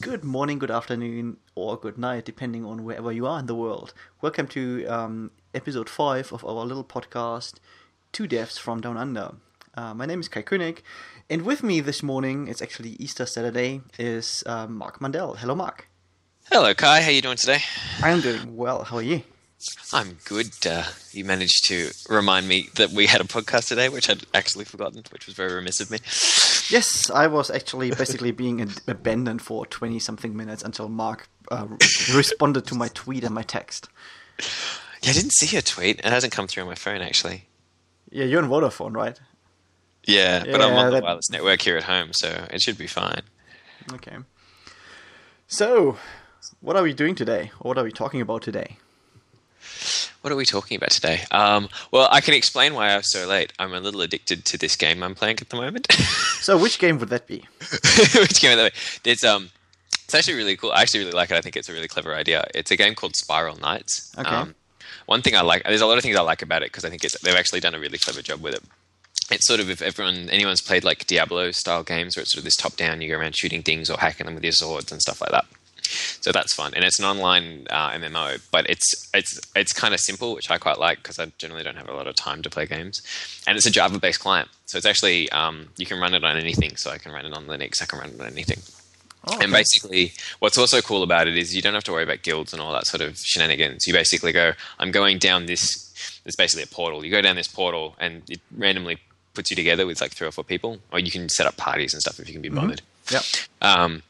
Good morning, good afternoon, or good night, depending on wherever you are in the world. Welcome to um, episode 5 of our little podcast, Two Devs from Down Under. Uh, my name is Kai Koenig, and with me this morning, it's actually Easter Saturday, is uh, Mark Mandel. Hello, Mark. Hello, Kai. How are you doing today? I'm doing well. How are you? I'm good. Uh, you managed to remind me that we had a podcast today, which I'd actually forgotten, which was very remiss of me. Yes, I was actually basically being ab- abandoned for 20 something minutes until Mark uh, responded to my tweet and my text. Yeah, I didn't see your tweet. It hasn't come through on my phone, actually. Yeah, you're on Vodafone, right? Yeah, but I'm Yeah, on the that- wireless network here at home, so it should be fine. Okay. So, what are we doing today? Or what are we talking about today? What are we talking about today? Um, well, I can explain why I was so late. I'm a little addicted to this game I'm playing at the moment. So, which game would that be? Which game would that way? It's um, it's actually really cool. I actually really like it. I think it's a really clever idea. It's a game called Spiral Knights. Okay. Um, one thing I like, there's a lot of things I like about it because I think it's, they've actually done a really clever job with it. It's sort of if everyone, anyone's played like Diablo style games where it's sort of this top down, you go around shooting things or hacking them with your swords and stuff like that. So that's fun, and it's an online uh, MMO, but it's it's it's kind of simple, which I quite like because I generally don't have a lot of time to play games, and it's a Java-based client, so it's actually um, you can run it on anything. So I can run it on Linux, I can run it on anything. Oh, And basically, what's also cool about it is you don't have to worry about guilds and all that sort of shenanigans. You basically go, I'm going down this. It's basically a portal. You go down this portal, and it randomly puts you together with like three or four people, or you can set up parties and stuff if you can be bothered. Yep. Um,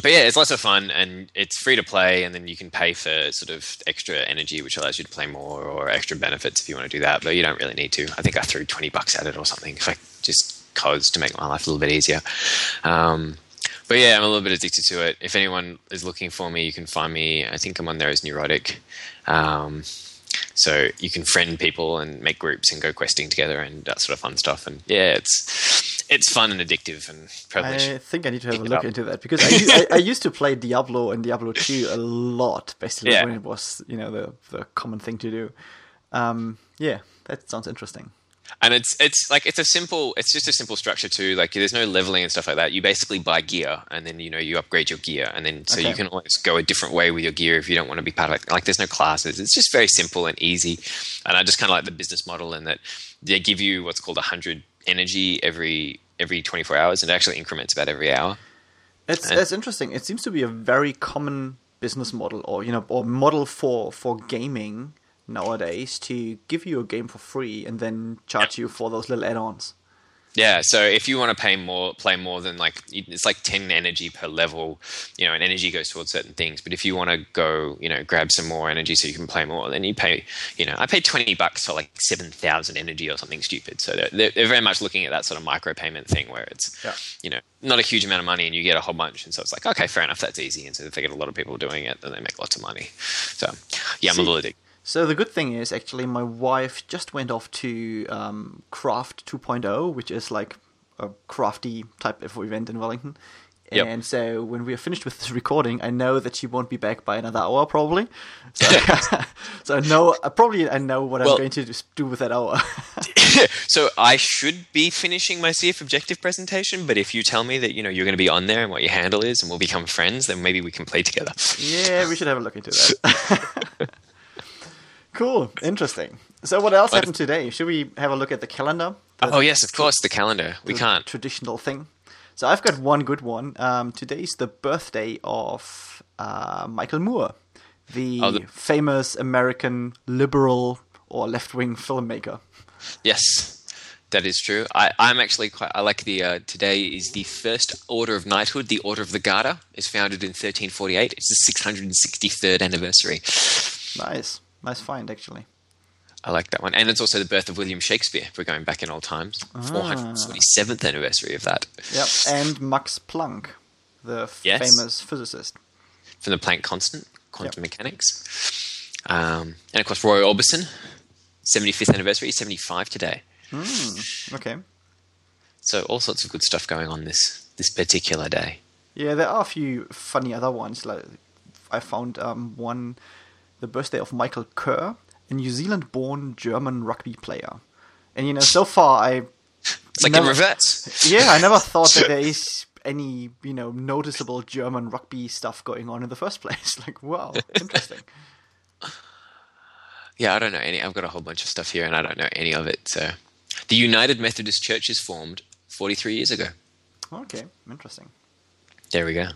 but yeah, it's lots of fun, and it's free to play, and then you can pay for sort of extra energy, which allows you to play more, or extra benefits if you want to do that. But you don't really need to. I think I threw twenty bucks at it or something, if I just cause to make my life a little bit easier. Um, but yeah, I'm a little bit addicted to it. If anyone is looking for me, you can find me. I think I'm on there as Neurotic. Um, so you can friend people and make groups and go questing together and that sort of fun stuff. And yeah, it's it's fun and addictive and probably I think I need to have a look into that because I used to play Diablo and Diablo 2 a lot, basically, Yeah. when it was, you know, the, the common thing to do. Um, yeah, that sounds interesting. and it's it's like it's a simple it's just a simple structure too like there's no leveling and stuff like that you basically buy gear and then you know you upgrade your gear and then so Okay. you can always go a different way with your gear if you don't want to be part of it like there's no classes it's just very simple and easy and i just kind of like the business model in that they give you what's called a 100 energy every every 24 hours and it actually increments about every hour It's, And- it's interesting. It seems to be a very common business model or, you know, or model for, for gaming nowadays to give you a game for free and then charge you for those little add-ons. Yeah, so if you want to pay more, play more than like it's like ten energy per level, you know, and energy goes towards certain things. But if you want to go, you know, grab some more energy so you can play more, then you pay. You know, I paid twenty bucks for like seven thousand energy or something stupid. So they're, they're, they're very much looking at that sort of micro payment thing where it's, Yeah. you know, not a huge amount of money and you get a whole bunch. And so it's like, okay, fair enough, that's easy. And so if they get a lot of people doing it, then they make lots of money. So yeah, I'm See- a little addicted. So the good thing is actually my wife just went off to um, Craft 2.0, which is like a crafty type of event in Wellington. Yep. And so when we are finished with this recording, I know that she won't be back by another hour probably. So, so I know probably I know what I'm going to do with that hour. so I should be finishing my CF objective presentation, but if you tell me that you know you're going to be on there and what your handle is, and we'll become friends, then maybe we can play together. yeah, we should have a look into that. Cool, interesting. So what else What- happened today? Should we have a look at the calendar? The- Oh yes, of course, the calendar. We the can't. traditional thing. So I've got one good one. Um, today's the birthday of uh, Michael Moore, the, Oh, the- famous American liberal or left-wing filmmaker. Yes, that is true. I, I'm actually quite. I like the. Uh, today is the first Order of Knighthood. The Order of the Garter is founded in 1348. It's the 663rd anniversary. Nice, nice find actually. I like that one, and it's also the birth of William Shakespeare. If we're going back in old times, 447th anniversary of that. Yep, and Max Planck, the Yes. famous physicist. from the Planck constant, quantum mechanics. Um, and of course, Roy Orbison, 75th anniversary, 75 today. Okay. So all sorts of good stuff going on this this particular day. Yeah, there are a few funny other ones. Like I found um, one, the birthday of Michael Kerr, a New Zealand-born German rugby player. And you know, so far I It's like Never- in reverse. yeah, I never thought that there is any you know noticeable German rugby stuff going on in the first place. like, wow, interesting. Yeah, I don't know any. I've got a whole bunch of stuff here, and I don't know any of it. So, the United Methodist Church is formed 43 years ago. Okay, interesting. There we go.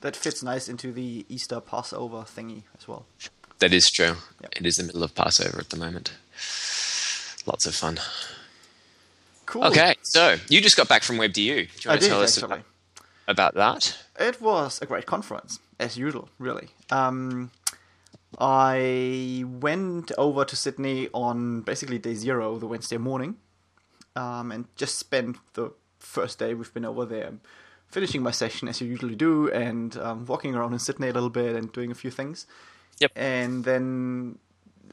That fits nice into the Easter Passover thingy as well. That is true. Yep. It is the middle of Passover at the moment. Lots of fun. Cool. Okay, so you just got back from WebDU. Do you want I to did tell us actually. about, about that? It was a great conference, as usual, really. Um, I went over to Sydney on basically day zero, the Wednesday morning, um, and just spent the first day we've been over there finishing my session as you usually do and um, walking around in Sydney a little bit and doing a few things. Yep. And then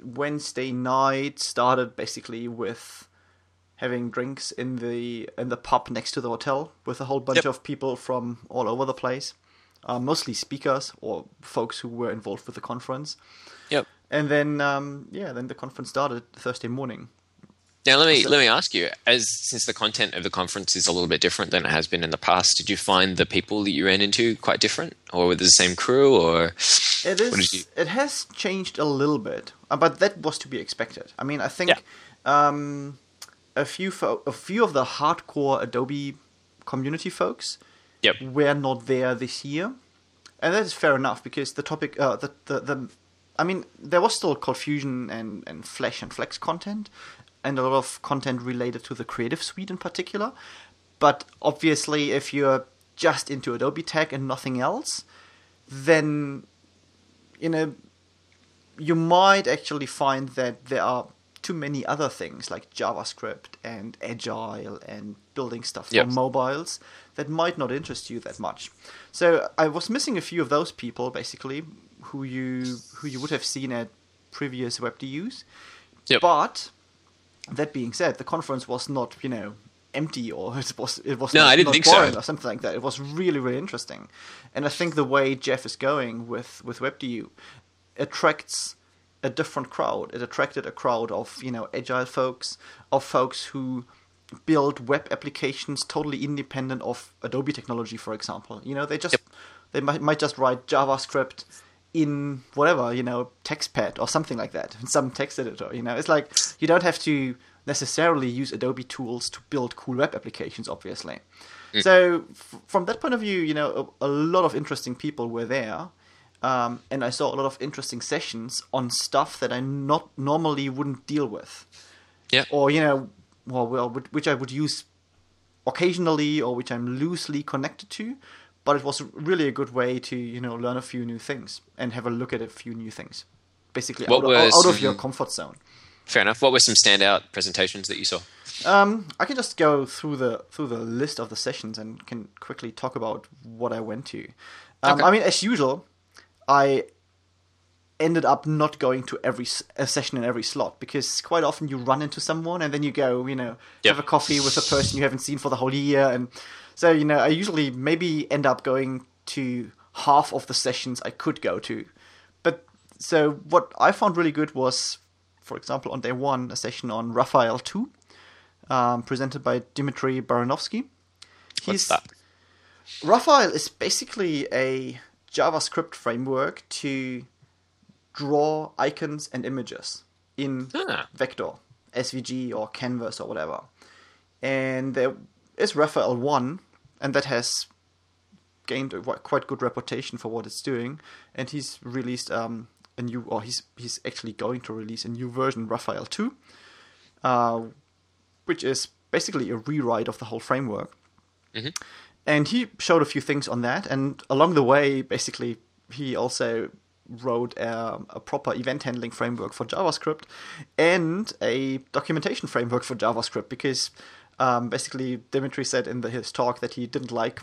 Wednesday night started basically with having drinks in the in the pub next to the hotel with a whole bunch Yep. of people from all over the place, uh, mostly speakers or folks who were involved with the conference. Yep. And then um, yeah, then the conference started Thursday morning. Now let me let me ask you, as since the content of the conference is a little bit different than it has been in the past, did you find the people that you ran into quite different, or with the same crew, or It did you- It has changed a little bit, uh, but that was to be expected. I mean, I think Yeah. um, a few fo- a few of the hardcore Adobe community folks Yep. were not there this year, and that is fair enough because the topic, uh, the, the the, I mean, there was still ColdFusion and and Flash and Flex content, and a lot of content related to the Creative Suite in particular. But obviously, if you're just into Adobe Tech and nothing else, then you know you might actually find that there are too many other things like JavaScript and Agile and building stuff for mobiles that might not interest you that much. So I was missing a few of those people basically who you who you would have seen at previous WebDUs. Yep. But that being said, the conference was not you know empty or it was it was No, not, I didn't think so. or something like that. It was really really interesting, and I think the way Geoff is going with with WebDU attracts a different crowd. It attracted a crowd of you know agile folks, of folks who build web applications totally independent of Adobe technology, for example. You know, they just Yep. they might might just write JavaScript in whatever you know TextPad or something like that, in some text editor. You know, it's like you don't have to necessarily use Adobe tools to build cool web applications, obviously. So f- from that point of view, you know, a, a lot of interesting people were there. Um, and I saw a lot of interesting sessions on stuff that I not normally wouldn't deal with, yeah, or you know, well, well, which I would use occasionally, or which I'm loosely connected to. But it was really a good way to you know learn a few new things and have a look at a few new things, basically out, of, were out of your comfort zone. fair enough. What were some standout presentations that you saw? Um, I can just go through the through the list of the sessions and can quickly talk about what I went to. Um, Okay. I mean, as usual, I ended up not going to every session in every slot because quite often you run into someone and then you go, you know, Yep. have a coffee with a person you haven't seen for the whole year, and so you know, I usually maybe end up going to half of the sessions I could go to. But so what I found really good was, for example, on day one, a session on Raphael two, um, presented by Dmitry Baranovskiy. What's that? Raphael is basically a JavaScript framework to draw icons and images in Ah. vector, SVG or Canvas or whatever. And there is Raphael 1, and that has gained a quite good reputation for what it's doing. And he's released um, a new, or he's he's actually going to release a new version, Raphael 2, uh, which is basically a rewrite of the whole framework. And he showed a few things on that, and along the way, basically, he also wrote um, a proper event handling framework for JavaScript and a documentation framework for JavaScript because um, basically Dmitry said in the, his talk that he didn't like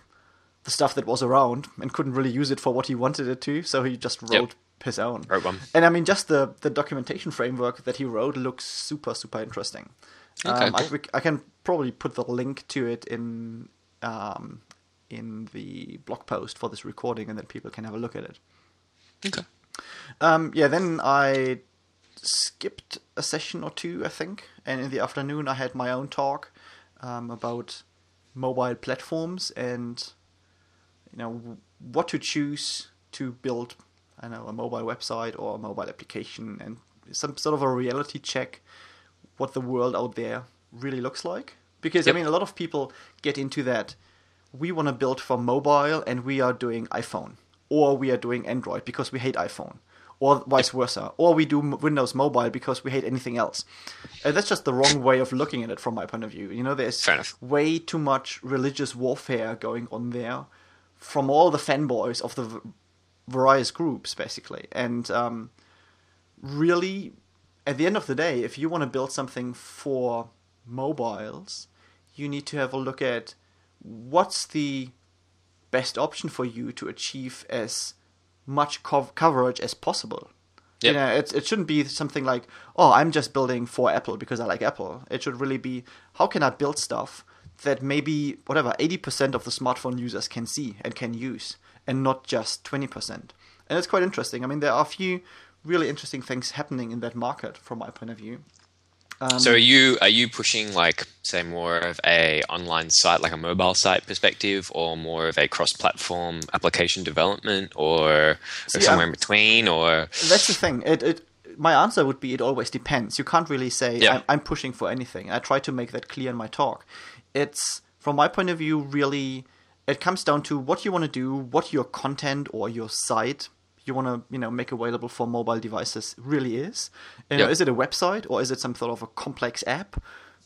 the stuff that was around and couldn't really use it for what he wanted it to, so he just wrote Yep. his own. Wrote one. And I mean, just the, the documentation framework that he wrote looks super, super interesting. Okay, um, I, cool. we- I can probably put the link to it in um, in the blog post for this recording, and then people can have a look at it. Okay. Um, yeah, then I skipped a session or two, I think, and in the afternoon I had my own talk um, about mobile platforms and you know what to choose to build I know a mobile website or a mobile application and some sort of a reality check what the world out there really looks like because Yep. I mean a lot of people get into that we want to build for mobile and we are doing iPhone or we are doing Android because we hate iPhone or vice versa or we do Windows Mobile because we hate anything else. And that's just the wrong way of looking at it from my point of view. You know there's way too much religious warfare going on there from all the fanboys of the v- various groups basically and um, really at the end of the day if you want to build something for mobiles you need to have a look at what's the best option for you to achieve as much cov- coverage as possible Yep. you know, it, it shouldn't be something like, oh, I'm just building for Apple because I like Apple. It should really be, how can I build stuff that maybe, whatever, 80% of the smartphone users can see and can use, and not just 20%. And it's quite interesting. I mean, there are a few really interesting things happening in that market from my point of view. Um, So are you are you pushing like say more of a online site like a mobile site perspective or more of a cross platform application development or, or See, somewhere I'm- in between or that's the thing. It, it, my answer would be it always depends. You can't really say Yeah. I'm, I'm pushing for anything. I try to make that clear in my talk. It's from my point of view really it comes down to what you want to do, what your content or your site you want to you know make available for mobile devices really is. You know, Yeah. is it a website or is it some sort of a complex app?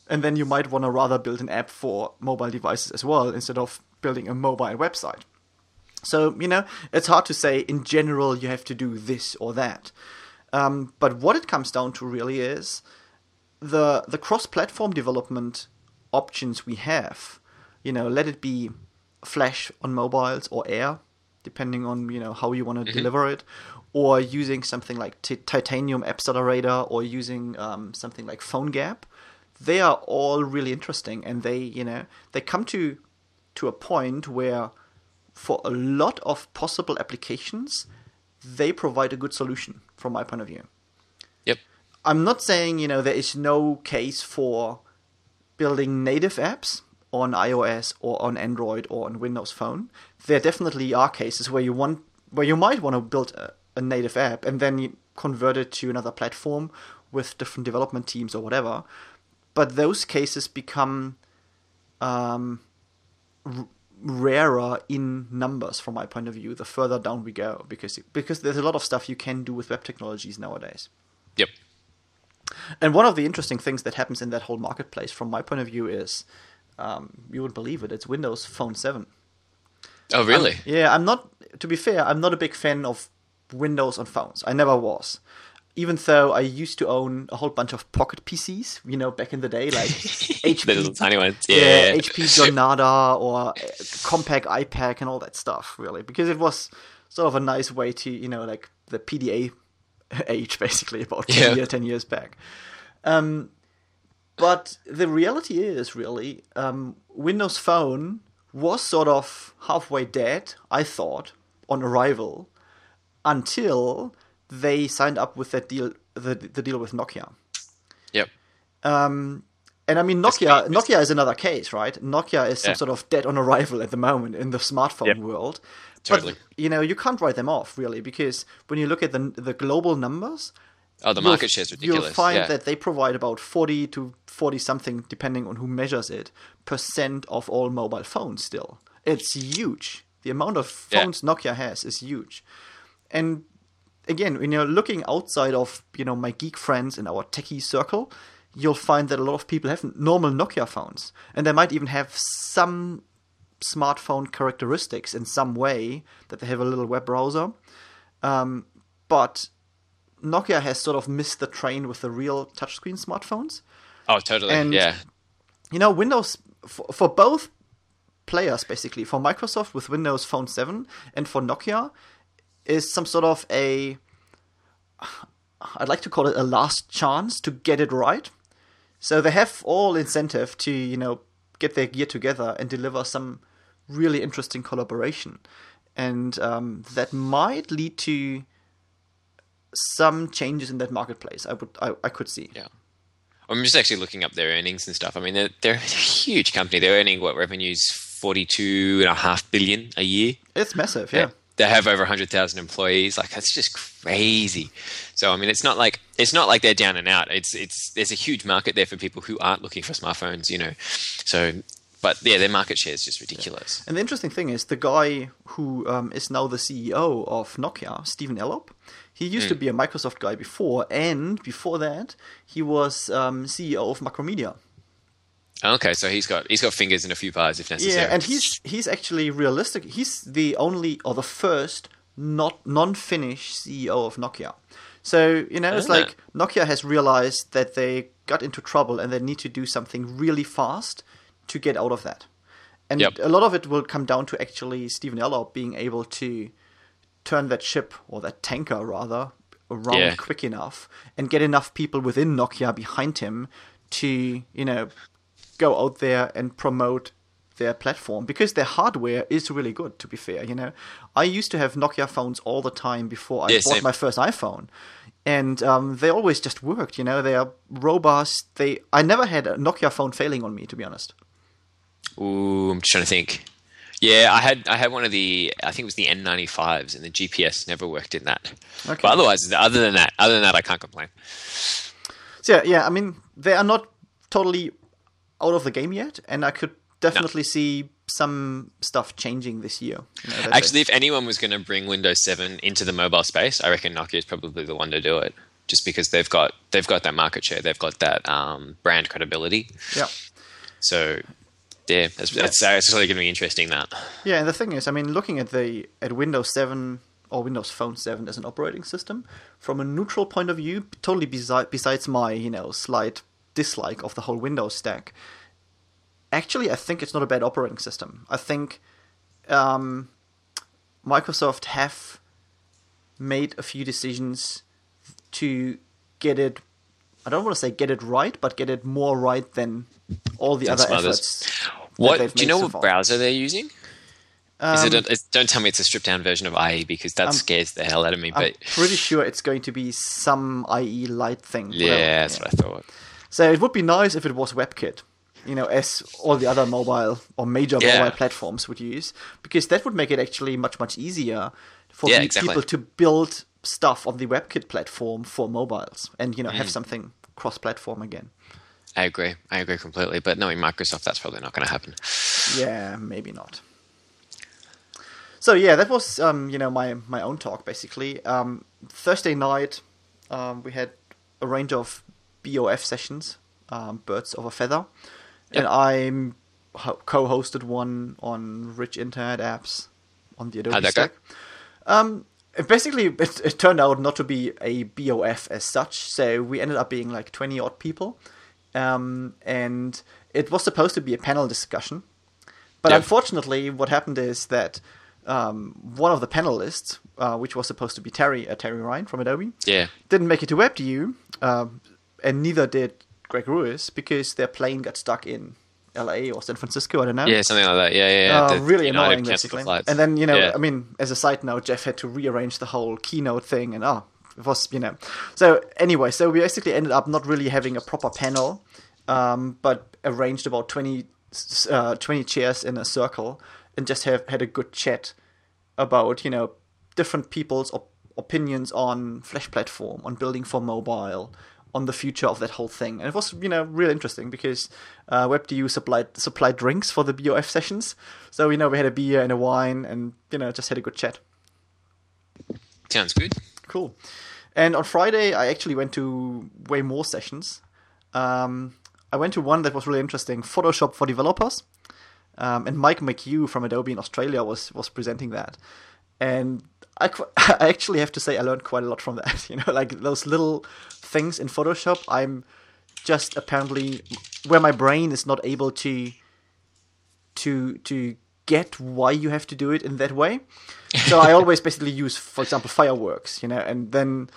And then you might want to rather build an app for mobile devices as well instead of building a mobile website. So, you know, it's hard to say in general you have to do this or that. Um, but what it comes down to really is the the cross platform development options we have. You know, let it be Flash on mobiles or Air, depending on you know how you want to deliver it, or using something like Ti- Titanium Appcelerator or using um, something like PhoneGap. They are all really interesting, and they you know they come to to a point where for a lot of possible applications, they provide a good solution from my point of view. Yep. I'm not saying, you know, there is no case for building native apps on iOS or on Android or on Windows Phone. There definitely are cases where you want where you might want to build a, a native app and then convert it to another platform with different development teams or whatever. But those cases become um, r- rarer in numbers from my point of view the further down we go because because there's a lot of stuff you can do with web technologies nowadays. Yep. And one of the interesting things that happens in that whole marketplace, from my point of view, is um, you wouldn't believe it. It's Windows Phone Seven. Oh really? I'm- yeah, I'm not. To be fair, I'm not a big fan of Windows on phones. I never was. Even though I used to own a whole bunch of pocket PCs, you know, back in the day, like HP, the little tiny ones. yeah, Yeah. HP Jornada or uh, Compaq iPAQ and all that stuff, really, because it was sort of a nice way to, you know, like the PDA age, basically, about 10, Yeah. year, 10 years back. Um, but the reality is, really, um, Windows Phone was sort of halfway dead, I thought, on arrival, until they signed up with that deal, the, the deal with Nokia. Yep. Um, and I mean, Nokia. Nokia is another case, right? Nokia is some Yeah. sort of dead on arrival at the moment in the smartphone Yep. world. Totally. But you know, you can't write them off really because when you look at the the global numbers, Oh, the market share is ridiculous. You'll find yeah. that they provide about forty to forty something, depending on who measures it, percent of all mobile phones. Still, it's huge. The amount of Yeah. phones Nokia has is huge, and again, when you're looking outside of you know my geek friends in our techie circle, you'll find that a lot of people have normal Nokia phones, and they might even have some smartphone characteristics in some way that they have a little web browser. Um, but Nokia has sort of missed the train with the real touchscreen smartphones. oh, totally. and- yeah. You know, Windows for, for both players basically for Microsoft with Windows Phone 7 and for Nokia is some sort of a I'd like to call it a last chance to get it right. So they have all incentive to, you know, get their gear together and deliver some really interesting collaboration. And um, that might lead to some changes in that marketplace. I would, I, I could see. Yeah. I'm just actually looking up their earnings and stuff. I mean, they're, they're a huge company. They're earning what revenues forty-two and a half billion a year. It's massive, yeah. They have over hundred thousand employees. Like that's just crazy. So I mean, it's not like it's not like they're down and out. It's it's there's a huge market there for people who aren't looking for smartphones. You know, so but yeah, their market share is just ridiculous. And the interesting thing is, the guy who um, is now the CEO of Nokia, Stephen Elop, he used to be a Microsoft guy before, and before that, he was um, CEO of Macromedia. Okay, so he's got he's got fingers in a few pies if necessary. Yeah, and he's he's actually realistic. He's the only or the first not non-Finnish CEO of Nokia. So you know, it's Ah. like Nokia has realized that they got into trouble and they need to do something really fast to get out of that. And Yep. a lot of it will come down to actually Stephen Elop being able to turn that ship or that tanker rather around Yeah. quick enough and get enough people within Nokia behind him to you know go out there and promote their platform because their hardware is really good to be fair you know i used to have nokia phones all the time before i Yeah, bought same. my first iphone and um, they always just worked you know they are robust they i never had a nokia phone failing on me to be honest Ooh, I'm just trying to think. Yeah, I had I had one of the I think it was the N95s, and the GPS never worked in that. Okay. But otherwise, other than that, other than that, I can't complain. so yeah, yeah i mean they are not totally out of the game yet and i could definitely see some stuff changing this year you know, Actually, if anyone was going to bring Windows 7 into the mobile space, I reckon Nokia is probably the one to do it. Just because they've got they've got that market share, they've got that um, brand credibility. yeah So, yeah, that's, that's, that's really going to be interesting. That Yeah, and the thing is, I mean, looking at the at Windows 7 or Windows Phone 7 as an operating system, from a neutral point of view, totally besi- besides my you know slight dislike of the whole Windows stack, actually, I think it's not a bad operating system. I think um, Microsoft have made a few decisions to get it. I don't want to say get it right, but get it more right than all the other efforts. what do you know? so what far. browser they're using? Is it Um, a, it's, don't tell me it's a stripped down version of IE because that scares the hell out of me. I'm But pretty sure it's going to be some IE light thing. whatever. yeah, that's what I thought. So it would be nice if it was WebKit, you know, as all the other mobile or major Yeah. mobile platforms would use, because that would make it actually much much easier for Yeah, exactly. people to build stuff on the WebKit platform for mobiles, and you know Mm. have something cross-platform again. I agree. I agree completely. But knowing Microsoft, that's probably not going to happen. Yeah, maybe not. So yeah, that was um, you know my my own talk basically. Um, Thursday night, um, we had a range of BOF sessions, um, Birds of a Feather, and I co-hosted one on Rich Internet Apps on the Adobe How'd stack. Um, it basically, it, it turned out not to be a BOF as such, so we ended up being like twenty odd people, um, and it was supposed to be a panel discussion. But Yeah. unfortunately, what happened is that um, one of the panelists, uh, which was supposed to be Terry, uh, Terry Ryan from Adobe, Yeah. didn't make it to WebDU, um, and neither did Greg Rewis because their plane got stuck in L.A. or San Francisco. I don't know. Yeah, something like that. Yeah, yeah. yeah. Uh, really United annoying, cancelled the basically. And then you know, Yeah. I mean, as a side note, Geoff had to rearrange the whole keynote thing, and oh, it was you know. So anyway, so we basically ended up not really having a proper panel, um, but arranged about 20, uh, 20 chairs in a circle and just have had a good chat about you know different people's op- opinions on Flash platform, on building for mobile, on the future of that whole thing. And it was you know really interesting because uh, WebDU supplied supplied drinks for the BOF sessions, so you know we had a beer and a wine, and you know just had a good chat. Sounds good. Cool. And on Friday, I actually went to way more sessions. Um, I went to one that was really interesting, Photoshop for developers. Um, and Mike McHugh from Adobe in Australia was was presenting that. And I, qu- I actually have to say I learned quite a lot from that. You know, like those little things in Photoshop. I'm just apparently where my brain is not able to to to get why you have to do it in that way. So I always basically use, for example, fireworks, you know, and then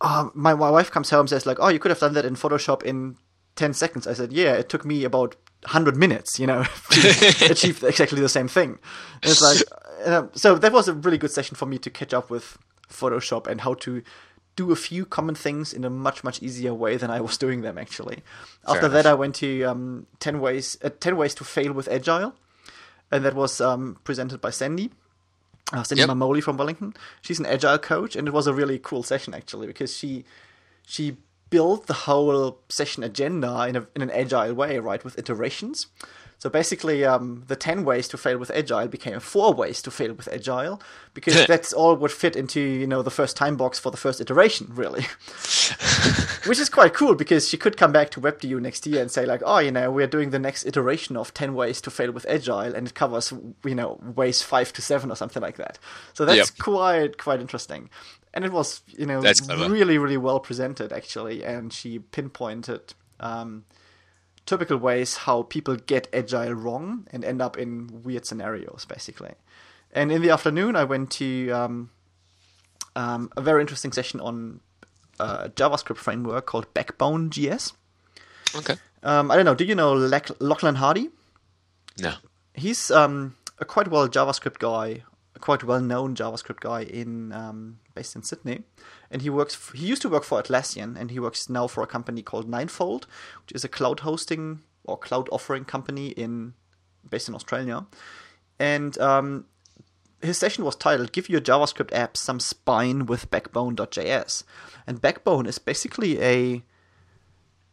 uh, my my wife comes home and says like, "Oh, you could have done that in Photoshop in ten seconds." I said, "Yeah, it took me about hundred minutes, you know, to achieve exactly the same thing." And it's like, uh, so that was a really good session for me to catch up with Photoshop and how to do a few common things in a much much easier way than I was doing them actually. After enough. that, I went to um, ten ways uh, ten ways to fail with Agile. And that was um, presented by Sandy. Uh, Sandy Yep. Mamoli from Wellington. She's an agile coach, and it was a really cool session actually because she she built the whole session agenda in, a, in an agile way, right, with iterations. So basically, um, the 10 ways to fail with agile became four ways to fail with agile because that's all would fit into, you know, the first time box for the first iteration, really. Which is quite cool because she could come back to WebDU next year and say, like, oh, you know, we're doing the next iteration of 10 ways to fail with agile and it covers, you know, ways five to seven or something like that. So that's Yep. quite, quite interesting. And it was, you know, really, really well presented, actually. And she pinpointed um, typical ways how people get agile wrong and end up in weird scenarios, basically. And in the afternoon, I went to um, um, a very interesting session on a JavaScript framework called Backbone JS. Okay. Um, I don't know. Do you know Lac- Lachlan Hardy? No. He's um, a quite well JavaScript guy, a quite well known JavaScript guy in um, based in Sydney, and he works. F- he used to work for Atlassian, and he works now for a company called Ninefold, which is a cloud hosting or cloud offering company in based in Australia, and um, his session was titled "Give Your JavaScript App Some Spine with Backbone.js," and Backbone is basically a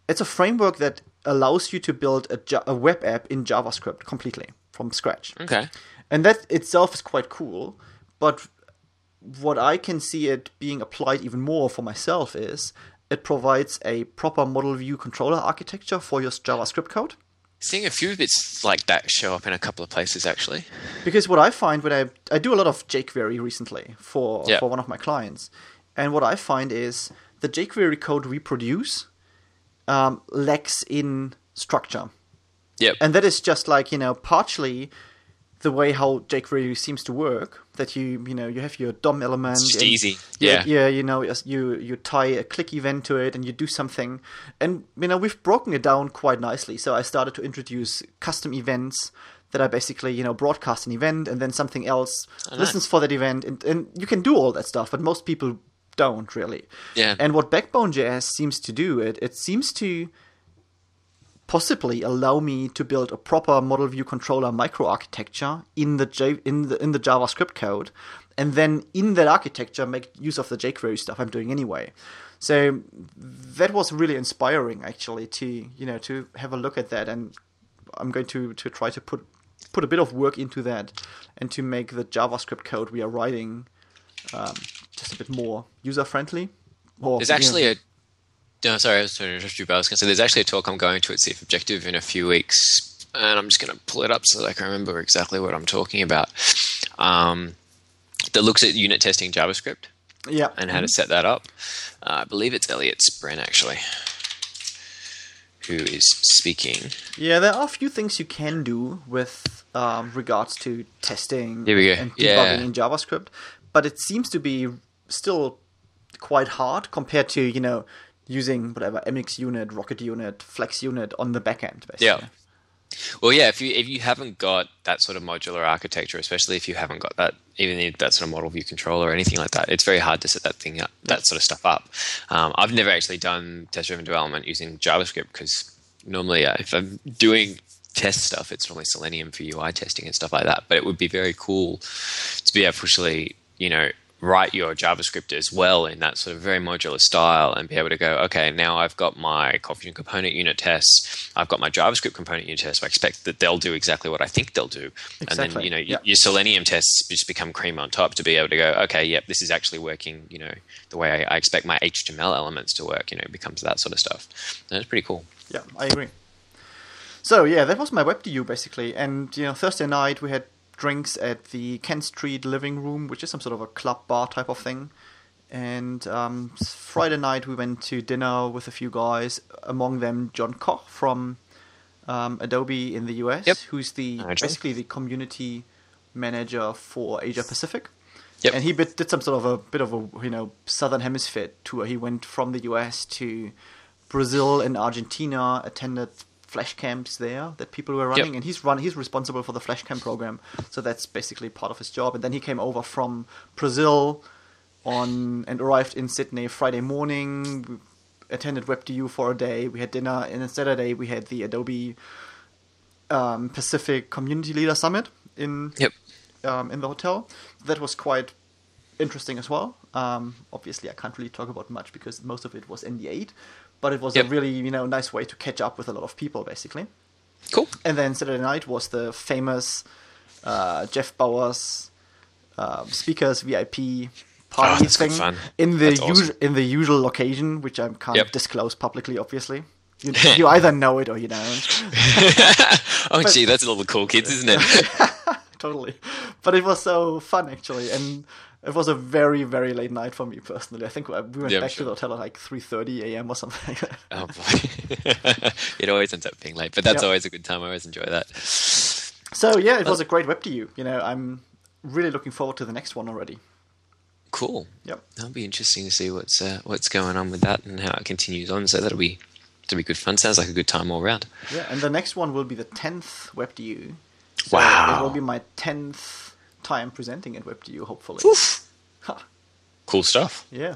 it's a framework that allows you to build a, a web app in JavaScript completely from scratch. Okay. And that itself is quite cool. But what I can see it being applied even more for myself is it provides a proper model view controller architecture for your JavaScript code. Seeing a few bits like that show up in a couple of places actually. Because what I find when I I do a lot of jQuery recently for Yeah. for one of my clients, and what I find is the jQuery code we produce um, lacks in structure. Yep. and that is just like you know partially the way how jQuery seems to work. That you you know you have your DOM element. It's just easy. Yeah, Yeah. yeah. You know, you you tie a click event to it, and you do something, and you know we've broken it down quite nicely. So I started to introduce custom events that are basically you know broadcast an event, and then something else Oh, nice. listens for that event, and, and you can do all that stuff, but most people don't really. Yeah. And what Backbone.js seems to do, it it seems to possibly allow me to build a proper model view controller microarchitecture in the J- in the in the JavaScript code, and then in that architecture make use of the jQuery stuff I'm doing anyway. So that was really inspiring, actually, to you know to have a look at that, and I'm going to to try to put put a bit of work into that, and to make the JavaScript code we are writing um, just a bit more user friendly. Or There's you know, actually a. No, sorry, I was trying to interrupt you, but I was going to say there's actually a talk I'm going to at CF Objective in a few weeks, and I'm just going to pull it up so that I can remember exactly what I'm talking about. Um, that looks at unit testing JavaScript yeah, and how to set that up. Uh, I believe it's Elliot Sprehn actually, who is speaking. Yeah, there are a few things you can do with um, regards to testing Here we go. and debugging Yeah. in JavaScript, but it seems to be still quite hard compared to you know using whatever MX unit, Rocket unit, Flex unit on the backend. Basically. Yeah. Well, yeah. If you if you haven't got that sort of modular architecture, especially if you haven't got that even that sort of model view controller or anything like that, it's very hard to set that thing up, that sort of stuff up. Um, I've never actually done test driven development using JavaScript because normally, uh, if I'm doing test stuff, it's normally Selenium for UI testing and stuff like that. But it would be very cool to be able to actually, you know, write your JavaScript as well in that sort of very modular style and be able to go, okay, now I've got my ColdFusion component unit tests, I've got my JavaScript component unit tests. I expect that they'll do exactly what I think they'll do. exactly. And then, you know, yeah. your Selenium tests just become cream on top to be able to go, okay, yep, this is actually working, you know, the way I, I expect my HTML elements to work, you know, it becomes that sort of stuff. And it's pretty cool. Yeah, I agree. So yeah, that was my web WebDU basically, and you know Thursday night we had drinks at the Kent Street Living Room, which is some sort of a club bar type of thing. And um, Friday night we went to dinner with a few guys, among them John Koch from um, Adobe in the US, Yep. who's the Hi, basically the community manager for Asia Pacific. Yep. And he bit, did some sort of a bit of a you know southern hemisphere tour. He went from the US to Brazil and Argentina, attended flash camps there that people were running, Yep. and he's run he's responsible for the flash camp program. So that's basically part of his job. And then he came over from Brazil on and arrived in Sydney Friday morning. We attended WebDU for a day. We had dinner, and on Saturday we had the Adobe um, Pacific Community Leader Summit, in Yep. um, in the hotel. That was quite interesting as well. Um, obviously, I can't really talk about much because most of it was NDA'd, but it was Yep. a really you know nice way to catch up with a lot of people, basically. Cool. And then Saturday night was the famous uh, Geoff Bowers um, speakers VIP party Oh, thing in the That's awesome. usual in the usual occasion, which I can't Yep. disclose publicly. Obviously, you, you either know it or you don't. oh, gee, that's all the cool kids, isn't it? totally. But it was so fun actually, and it was a very very late night for me personally. I think we went Yeah, back to the hotel at like three thirty a.m. or something like oh boy, it always ends up being late, but that's Yep. always a good time. I always enjoy that. So yeah, it was a great WebDU. You know, I'm really looking forward to the next one already. Cool. Yep. That'll be interesting to see what's uh, what's going on with that and how it continues on. So that'll be that'll be good fun. Sounds like a good time all round. Yeah, and the next one will be the tenth web WebDU. So Wow. It will be my tenth time presenting at WebDU, hopefully. Ha, Cool stuff. yeah.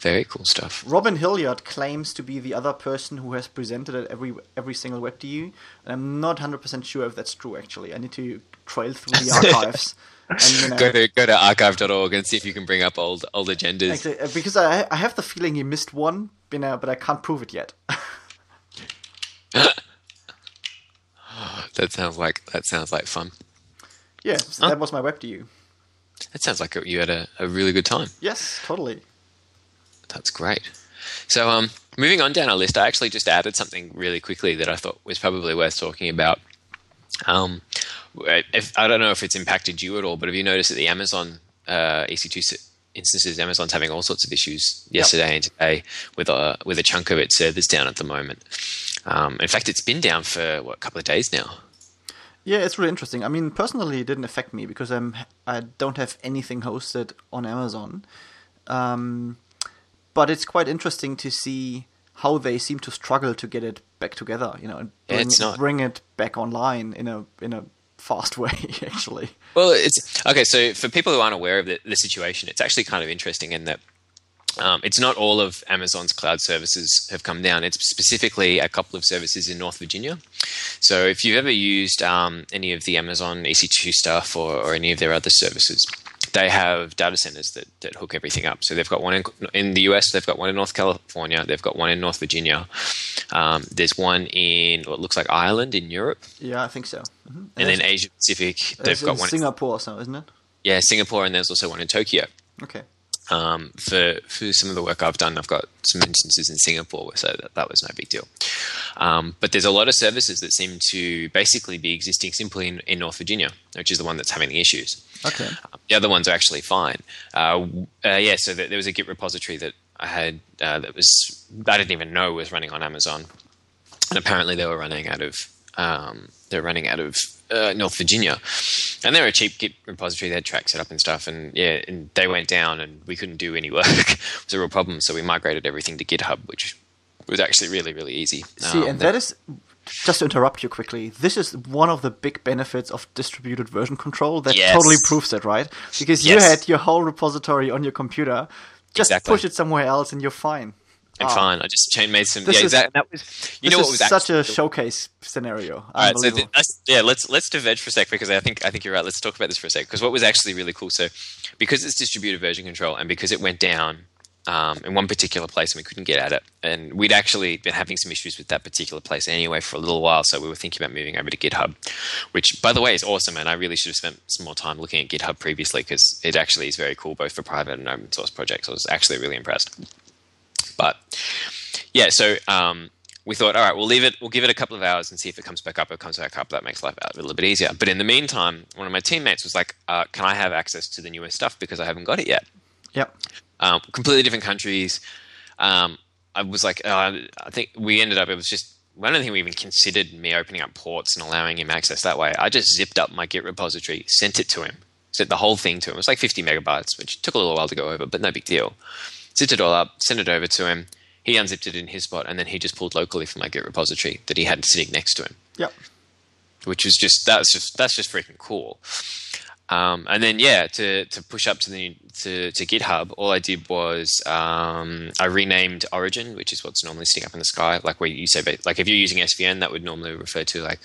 Very cool stuff. Robin Hilliard claims to be the other person who has presented at every every single WebDU, and I'm not hundred percent sure if that's true. Actually, I need to trail through the archives. and, you know, Go to go to archive.org and see if you can bring up old old agendas. actually, uh, because I I have the feeling he missed one, you know, but I can't prove it yet. That sounds like that sounds like fun. Yeah, so that was my WebDU. That sounds like you had a, a really good time. Yes, totally. That's great. So, um, moving on down our list, I actually just added something really quickly that I thought was probably worth talking about. Um, if, I don't know if it's impacted you at all, but have you noticed that the Amazon uh, EC2 instances, Amazon's having all sorts of issues yesterday and today with a with a chunk of its servers down at the moment. Um, in fact, it's been down for what a couple of days now. Yeah, it's really interesting. I mean, personally, it didn't affect me because I'm I don't have anything hosted on Amazon. Um, but it's quite interesting to see how they seem to struggle to get it back together. You know, and bring, not- bring it back online in a in a fast way. Actually, Well, it's okay. So for people who aren't aware of the, the situation, it's actually kind of interesting in that um, it's not all of Amazon's cloud services have come down. It's specifically a couple of services in North Virginia. So if you've ever used um, any of the Amazon EC2 stuff or, or any of their other services, they have data centers that, that hook everything up. So they've got one in, in the US, they've got one in North California, they've got one in North Virginia. Um, there's one in what looks like Ireland in Europe, yeah, I think so. hmm and then Asia Pacific, they've got one. in- Singapore, so isn't it? yeah, Singapore, and there's also one in Tokyo. Okay. Um, for for some of the work I've done, I've got some instances in Singapore, so that, that was no big deal. Um, but there's a lot of services that seem to basically be existing simply in, in North Virginia, which is the one that's having the issues. Okay. Um, the other ones are actually fine. Uh, uh, yeah, so th- there was a Git repository that I had uh, that was I didn't even know was running on Amazon, and apparently they were running out of um, they're running out of uh, North Virginia, and they're a cheap Git repository. They had tracks set up and stuff, and yeah, and they went down, and we couldn't do any work. it was a real problem, so we migrated everything to GitHub, which was actually really really easy. See, Um, and that is just to interrupt you quickly. This is one of the big benefits of distributed version control. That Yes. totally proves it, right? Because you Yes. had your whole repository on your computer. Just Exactly. push it somewhere else, and you're fine. And Ah. fine. I just chain made some. This yeah, is- exactly. That was you this know is what was such a showcase scenario. All right, so Unbelievable. th- yeah, let's let's diverge for a sec because I think I think you're right. Let's talk about this for a sec because what was actually really cool. So, because it's distributed version control and because it went down um, in one particular place and we couldn't get at it, and we'd actually been having some issues with that particular place anyway for a little while. So we were thinking about moving over to GitHub, which by the way is awesome. And I really should have spent some more time looking at GitHub previously because it actually is very cool both for private and open source projects. I was actually really impressed. But yeah, so um, we thought, all right, we'll leave it. We'll give it a couple of hours and see if it comes back up. If it comes back up, that makes life a little bit easier. But in the meantime, one of my teammates was like, uh, "Can I have access to the newest stuff because I haven't got it yet?" Yep. Um, completely different countries. Um, I was like, uh, I think we ended up. It was just. I don't think we even considered me opening up ports and allowing him access that way. I just zipped up my Git repository, sent it to him, sent the whole thing to him. It was like 50 megabytes, which took a little while to go over, but no big deal. Zipped it all up, sent it over to him. He unzipped it in his spot, and then he just pulled locally from my Git repository that he had sitting next to him, Yep. which was just that's just that's just freaking cool. Um, and then yeah, to to push up to the to, to GitHub, all I did was um, I renamed Origin, which is what's normally sitting up in the sky. Like where you say, like if you're using SVN, that would normally refer to like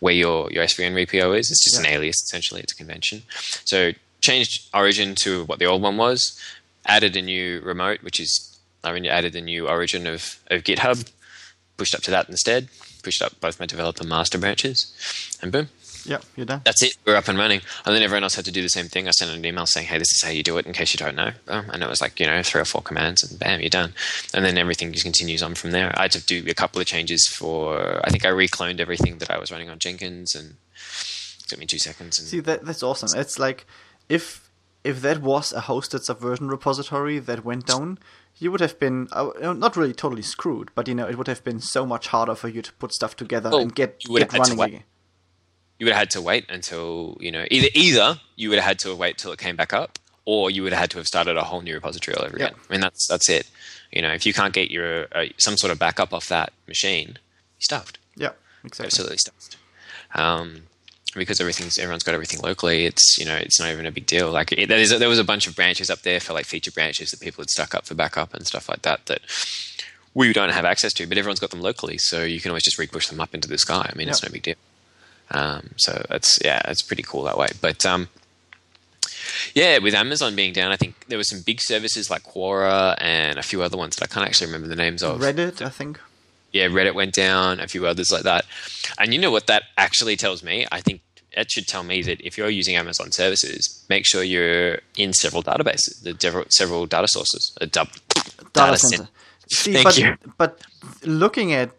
where your your SVN repo is. It's just Yeah. an alias essentially. It's a convention. So changed origin to what the old one was. Added a new remote, which is I mean, added the new origin of of GitHub. Pushed up to that instead. Pushed up both my developer master branches, and boom, Yeah, you're done. that's it. We're up and running. And then everyone else had to do the same thing. I sent an email saying, "Hey, this is how you do it." In case you don't know, Boom. and it was like you know three or four commands, and bam, you're done. And then everything just continues on from there. I had to do a couple of changes for. I think I recloned everything that I was running on Jenkins, and it took me two seconds. And See that that's awesome. It's like if if that was a hosted Subversion repository that went down, you would have been uh, not really totally screwed, but you know it would have been so much harder for you to put stuff together Well, and get, you would get have had to running again. you would have had to wait until you know either either you would have had to wait till it came back up, or you would have had to have started a whole new repository all over Yeah. again. I mean, that's that's it. You know, if you can't get your uh, some sort of backup off that machine, you're stuffed. Yeah, exactly. absolutely stuffed. Um, because everything's everyone's got everything locally. It's you know it's not even a big deal. Like it, there, is, there was a bunch of branches up there for like feature branches that people had stuck up for backup and stuff like that that we don't have access to, but everyone's got them locally, so you can always just re-push them up into the sky. I mean, it's no big deal. Um, so that's yeah, it's pretty cool that way. But um, yeah, with Amazon being down, I think there were some big services like Quora and a few other ones that I can't actually remember the names of Reddit, I think. Yeah, Reddit went down, a few others like that. And you know what that actually tells me? I think that should tell me that if you're using Amazon services, make sure you're in several databases, the several, data sources, a dub, Data, cen- center. See, Thank but, you. but looking at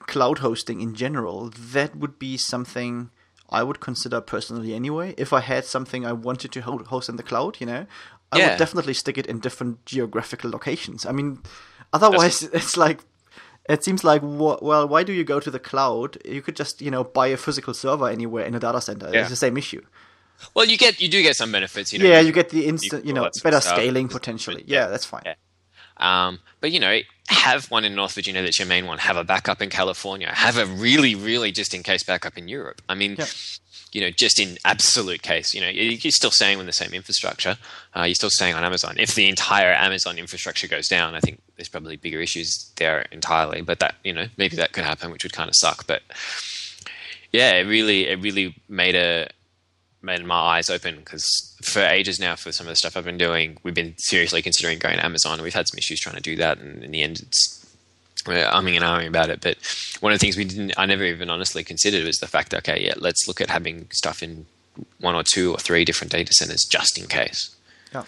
cloud hosting in general, that would be something I would consider personally anyway. If I had something I wanted to host in the cloud, you know, I Yeah. would definitely stick it in different geographical locations. I mean, otherwise, it's like it seems like wha- well, why do you go to the cloud? You could just you know buy a physical server anywhere in a data center. Yeah. It's the same issue. Well, you get you do get some benefits. You know, yeah, you get the instant, you know, that sort of better scaling potentially. Yeah, that's fine. Yeah. Um, but you know, have one in North Virginia that's your main one. Have a backup in California. Have a really, really just in case backup in Europe. I mean, Yeah. You know, just in absolute case, you know, you- you're still staying with the same infrastructure. Uh, you're still staying on Amazon. If the entire Amazon infrastructure goes down, I think there's probably bigger issues there entirely. But that, you know, maybe that could happen, which would kind of suck. But yeah, it really, it really made a made my eyes open because for ages now, for some of the stuff I've been doing, we've been seriously considering going to Amazon, we've had some issues trying to do that. And in the end, it's umming and ahhing about it. But one of the things we didn't, I never even honestly considered was the fact that okay, yeah, let's look at having stuff in one or two or three different data centers just in case. Yeah.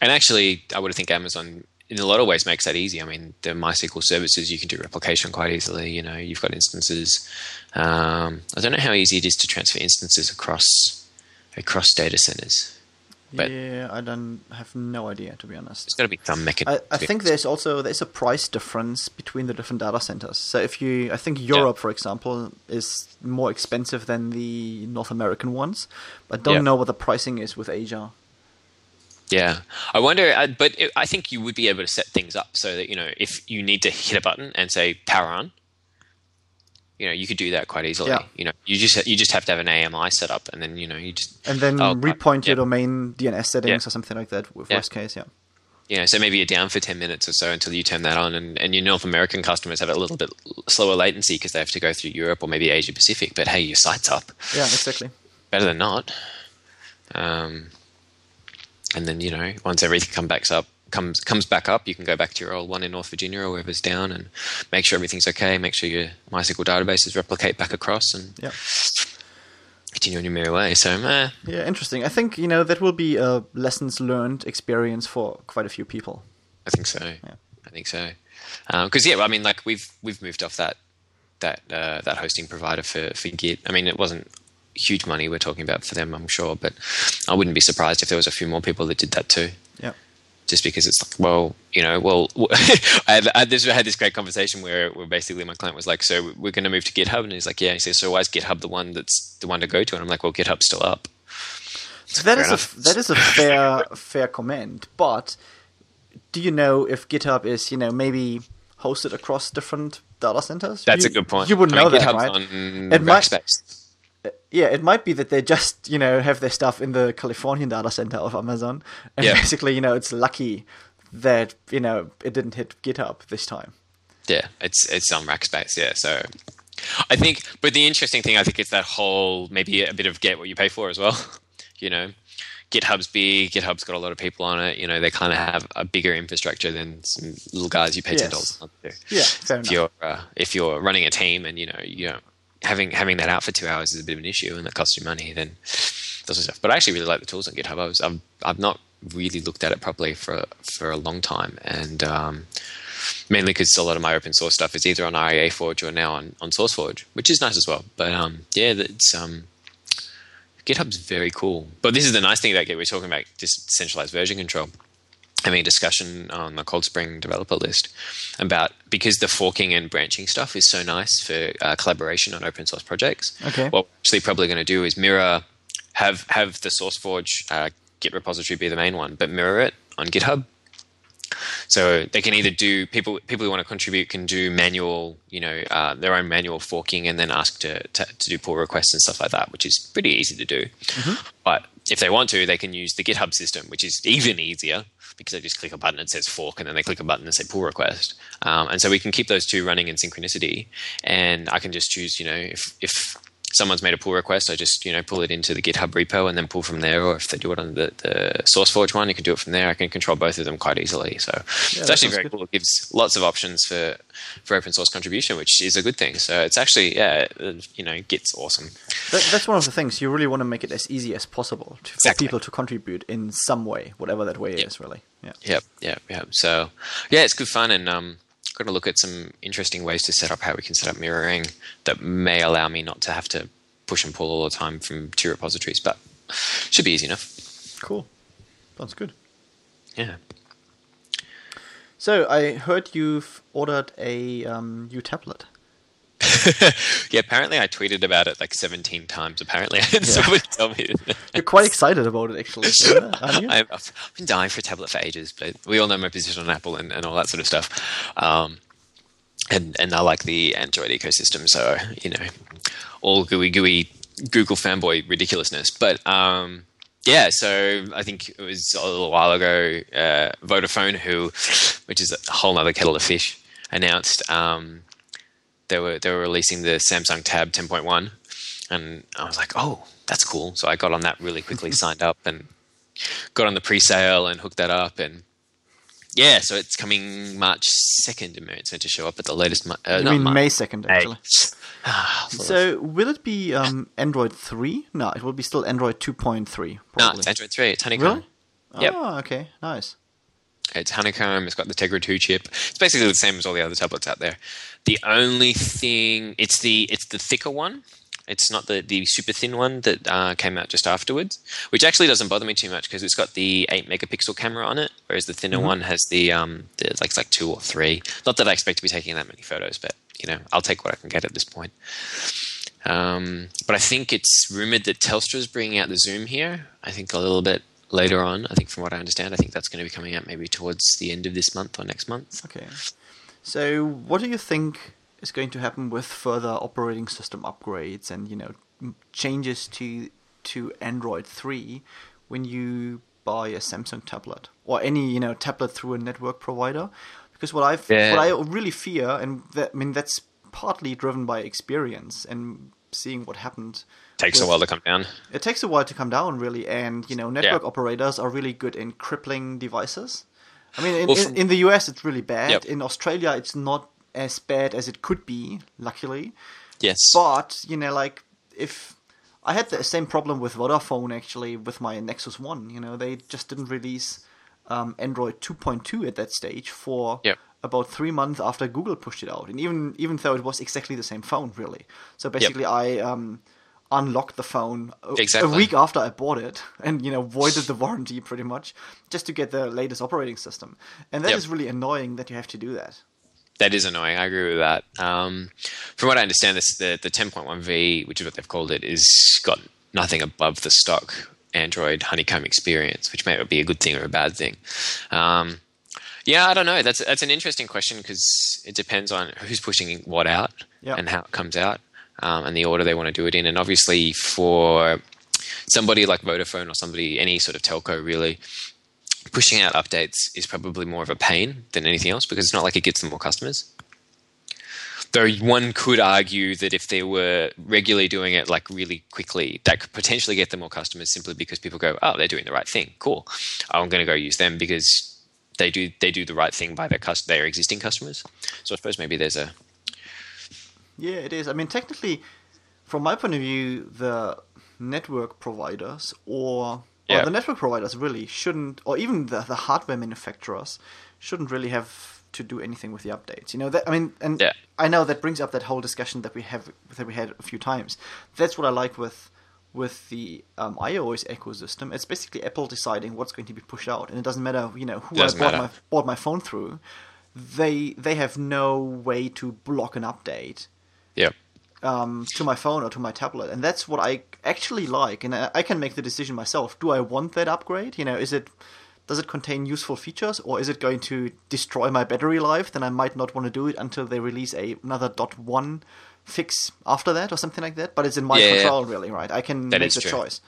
And actually, I would think Amazon, in a lot of ways, makes that easy. I mean, the MySQL services, you can do replication quite easily. You know, you've got instances. Um, I don't know how easy it is to transfer instances across across data centers. But- yeah, I don't have no idea to be honest. There's got to be some I, mechanism. I think there's also there's a price difference between the different data centers. So if you, I think Europe, for example, is more expensive than the North American ones. I don't Yeah. know what the pricing is with Asia. Yeah, I wonder, uh, but I think you would be able to set things up so that you know if you need to hit a button and say power on, you know, you could do that quite easily. Yeah. You know, you just you just have to have an AMI set up, and then you know you just And then Oh, repoint your yeah. domain DNS settings Yeah. or something like that. With worst case, yeah. you know, so maybe you're down for 10 minutes or so until you turn that on. And, and your North American customers have a little bit slower latency because they have to go through Europe or maybe Asia Pacific. But hey, your site's up. Yeah, exactly. Better than not. Um, and then, you know, once everything comes back up, comes comes back up, you can go back to your old one in North Virginia or wherever's down and make sure everything's okay. Make sure your MySQL databases replicate back across and Yeah. continue on your merry way. So, eh, Yeah, interesting. I think you know that will be a lessons learned experience for quite a few people. I think so. I think so. Because yeah, I mean, like we've we've moved off that that uh, that hosting provider for for Git. I mean, it wasn't huge money we're talking about for them, I'm sure, but I wouldn't be surprised if there was a few more people that did that too. Yeah. Just because it's like, well, you know, well, I had, I had this I had this great conversation where, where basically my client was like, so we're going to move to GitHub, and he's like, yeah. He says, so why is GitHub the one that's the one to go to? And I'm like, well, GitHub's still up. So that is enough. a that is a fair fair comment. But do you know if GitHub is you know maybe hosted across different data centers? That's You- a good point. You wouldn't I mean, know that, GitHub's right? on It might-. Yeah, it might be that they just you know have their stuff in the Californian data center of Amazon, and Yeah. basically you know it's lucky that you know it didn't hit GitHub this time. Yeah, it's it's on Rackspace. Yeah, so I think, but the interesting thing, I think, is that whole maybe a bit of get what you pay for as well. you know, GitHub's big. GitHub's got a lot of people on it. You know, they kind of have a bigger infrastructure than some little guys you pay ten dollars Yes. a month to. Yeah, fair If enough. you're uh, if you're running a team and you know you know having having that out for two hours is a bit of an issue and that costs you money, then are stuff. But I actually really like the tools on GitHub. I was I've I've not really looked at it properly for for a long time, and um, mainly because a lot of my open source stuff is either on RIAForge or now on, on SourceForge, which is nice as well. But um, yeah, it's um, GitHub's very cool. But this is the nice thing about Git. We're talking about just centralized version control. Having a discussion on the ColdSpring developer list about because the forking and branching stuff is so nice for uh, collaboration on open source projects. Okay. What we're actually probably going to do is mirror, have have the SourceForge uh, Git repository be the main one, but mirror it on GitHub. So they can either do people people who want to contribute can do manual, you know, uh, their own manual forking, and then ask to, to to do pull requests and stuff like that, which is pretty easy to do. But if they want to, they can use the GitHub system, which is even easier because they just click a button that says fork, and then they click a button and say pull request. Um, and so we can keep those two running in synchronicity, and I can just choose, you know, if if someone's made a pull request, I just you know pull it into the GitHub repo and then pull from there. Or if they do it on the, the SourceForge one, you can do it from there. I can control both of them quite easily. So it's actually very good. cool. It gives lots of options for for open source contribution, which is a good thing. So it's actually yeah, uh, you know, Git's awesome. That, that's one of the things you really want to make it as easy as possible to, for Exactly. people to contribute in some way, whatever that way is. Really, yeah. Yep, yep, yep. So yeah, it's good fun, and um, going to look at some interesting ways to set up how we can set up mirroring that may allow me not to have to push and pull all the time from two repositories, but should be easy enough. Cool. Sounds good. Yeah. So I heard you've ordered a um, new tablet. yeah, apparently I tweeted about it like 17 times. Apparently, I had somebody tell me. You're quite excited about it, actually, aren't you? I've, I've been dying for a tablet for ages, but we all know my position on Apple and, and all that sort of stuff. Um, and and I like the Android ecosystem, so you know, all gooey gooey Google fanboy ridiculousness. But um, yeah, so I think it was a little while ago, uh, Vodafone, who, which is a whole other kettle of fish, announced um, they were they were releasing the Samsung Tab 10.1, and I was like, oh, that's cool. So I got on that really quickly, signed up, and got on the pre-sale and hooked that up, and yeah, so it's coming March second. It's meant to show up at the latest. mo- Uh, You not mean March, May second, actually. Ah, So will it be um, Android three? No, it will be still Android two point three. no, it's Android three. It's Honeycomb. Really? Yep. Oh, okay, nice. It's Honeycomb. It's got the Tegra 2 chip. It's basically the same as all the other tablets out there. The only thing it's the it's the thicker one. It's not the, the super thin one that uh, came out just afterwards, which actually doesn't bother me too much because it's got the eight megapixel camera on it, whereas the thinner one has the um the, like it's like two or three. Not that I expect to be taking that many photos, but you know I'll take what I can get at this point. Um, but I think it's rumored that Telstra's bringing out the Xoom here. I think a little bit later on. I think from what I understand, I think that's going to be coming out maybe towards the end of this month or next month. Okay. So what do you think is going to happen with further operating system upgrades and you know changes to to Android three when you buy a Samsung tablet or any you know tablet through a network provider? Because what I Yeah. what I really fear, and that, I mean that's partly driven by experience and seeing what happened Takes a while to come down. it takes a while to come down, really, and you know, network operators are really good in crippling devices. I mean, in, Well, in, in the US, it's really bad. Yep. In Australia, it's not as bad as it could be, luckily. Yes. But you know, like if I had the same problem with Vodafone actually with my Nexus One, you know, they just didn't release um, Android 2.2 at that stage for Yep. about three months after Google pushed it out, and even even though it was exactly the same phone, really. So basically, I um, unlocked the phone a, Exactly. a week after I bought it, and you know, voided the warranty pretty much just to get the latest operating system, and that is Yep. really annoying that you have to do that. That is annoying. I agree with that. Um, from what I understand, this the the 10.1v, which is what they've called it, is got nothing above the stock Android honeycomb experience, which may be a good thing or a bad thing. Um, yeah, I don't know. That's that's an interesting question because it depends on who's pushing what out Yeah. and how it comes out um, and the order they want to do it in. And obviously, for somebody like Vodafone or somebody any sort of telco, really pushing out updates is probably more of a pain than anything else because it's not like it gets them more customers. though one could argue that if they were regularly doing it like really quickly, that could potentially get them more customers simply because people go, "Oh, they're doing the right thing. Cool. I'm going to go use them because they do they do the right thing by their their existing customers." So I suppose maybe there's a Yeah, it is. I mean, technically, from my point of view, the network providers or, Yeah. or the network providers really shouldn't, or even the, the hardware manufacturers shouldn't really have to do anything with the updates. You know, that I mean, and Yeah. I know that brings up that whole discussion that we have that we had a few times. That's what I like with with the um, iOS ecosystem. It's basically Apple deciding what's going to be pushed out, and it doesn't matter, you know, who Doesn't I bought matter. my bought my phone through. They they have no way to block an update yeah. um, to my phone or to my tablet, and that's what I actually like. And I, I can make the decision myself. Do I want that upgrade? You know, is it does it contain useful features, or is it going to destroy my battery life? Then I might not want to do it until they release a another dot one fix after that or something like that. But it's in my Yeah. control, really, right? I can That make the true. choice.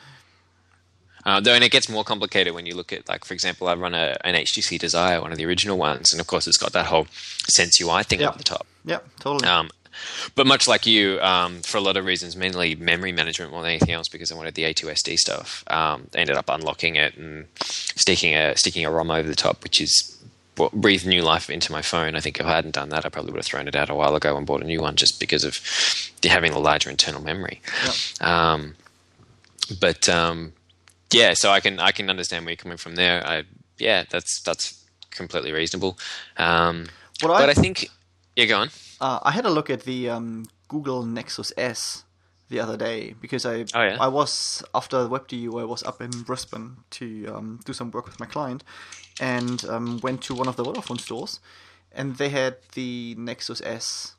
Uh, though, and it gets more complicated when you look at, like, for example, I run a, an HTC Desire, one of the original ones, and of course, it's got that whole Sense UI thing Yeah. up the top. Yeah, totally. Um, but much like you, um, for a lot of reasons, mainly memory management more than anything else, because I wanted the A2SD stuff. Um, ended up unlocking it and sticking a sticking a ROM over the top, which is what breathed new life into my phone. I think if I hadn't done that, I probably would have thrown it out a while ago and bought a new one just because of having the larger internal memory. Um, but um, yeah, so I can I can understand where you're coming from there. I yeah, that's that's completely reasonable. Um, I- but I think yeah, go on. Uh, I had a look at the um, Google Nexus S the other day because I Oh, yeah? I was after the WebDU I was up in Brisbane to um, do some work with my client and um, went to one of the Vodafone stores and they had the Nexus S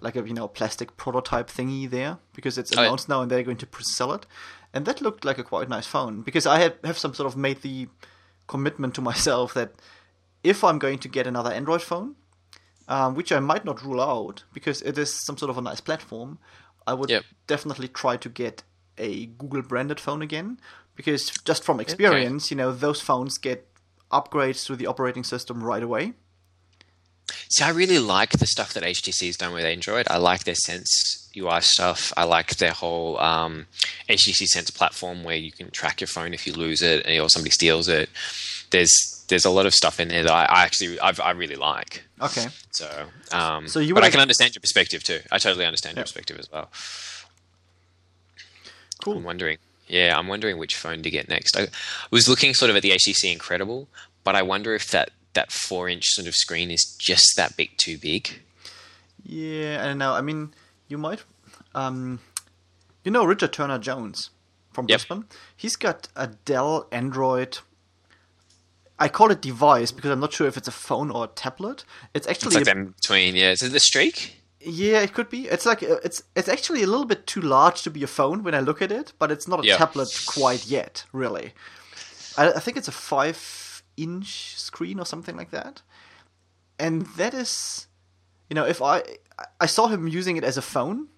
like a you know plastic prototype thingy there because it's Oh, yeah. announced now and they're going to sell it and that looked like a quite nice phone because I had have some sort of made the commitment to myself that if I'm going to get another Android phone um, which I might not rule out because it is some sort of a nice platform. I would Yep. definitely try to get a Google branded phone again because just from experience, you know, those phones get upgrades to the operating system right away. See, I really like the stuff that HTC has done with Android. I like their Sense UI stuff. I like their whole um, HTC Sense platform where you can track your phone if you lose it or somebody steals it. There's there's a lot of stuff in there that I, I actually I've, I really like. Okay. So, um, So you but I can understand your perspective too. I totally understand your perspective as well. Cool. I'm wondering. Yeah, I'm wondering which phone to get next. I was looking sort of at the HTC Incredible, but I wonder if that that four inch sort of screen is just that bit too big. Yeah, I don't know. I mean, you might, um, you know, Richard Turner Jones from Yep. Brisbane. He's got a Dell Android. I call it device because I'm not sure if it's a phone or a tablet. It's It's actually like a- in between. Yeah, is it the streak? Yeah, it could be. It's like uh, it's it's actually a little bit too large to be a phone when I look at it, but it's not a Yeah. tablet quite yet, really. I, I think it's a five-inch screen or something like that, and that is, you know, if I I saw him using it as a phone,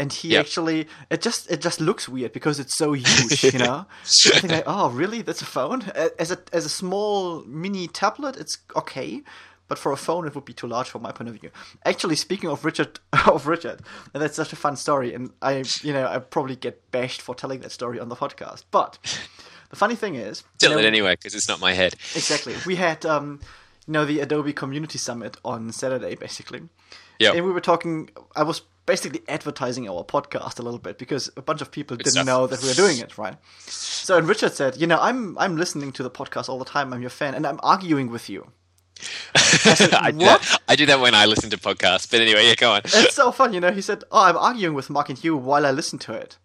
and he Yeah. actually it just it just looks weird because it's so huge, you know. I think like, oh, really? That's a phone? As a as a small mini tablet, it's okay, but for a phone, it would be too large from my point of view. Actually, speaking of Richard, of Richard, and that's such a fun story, and I, you know, I probably get bashed for telling that story on the podcast. But the funny thing is, you Tell know, it anyway because it's not my head. exactly, we had, um, you know, the Adobe Community Summit on Saturday, basically. Yeah. And we were talking. I was basically advertising our podcast a little bit because a bunch of people didn't stuff. know that we were doing it, right? So, and Richard said, "You know, I'm I'm listening to the podcast all the time. I'm your fan, and I'm arguing with you." I, do "What?" that, I do that when I listen to podcasts. But anyway, yeah, go on. It's so fun, you know. He said, "Oh, I'm arguing with Mark and Hugh while I listen to it."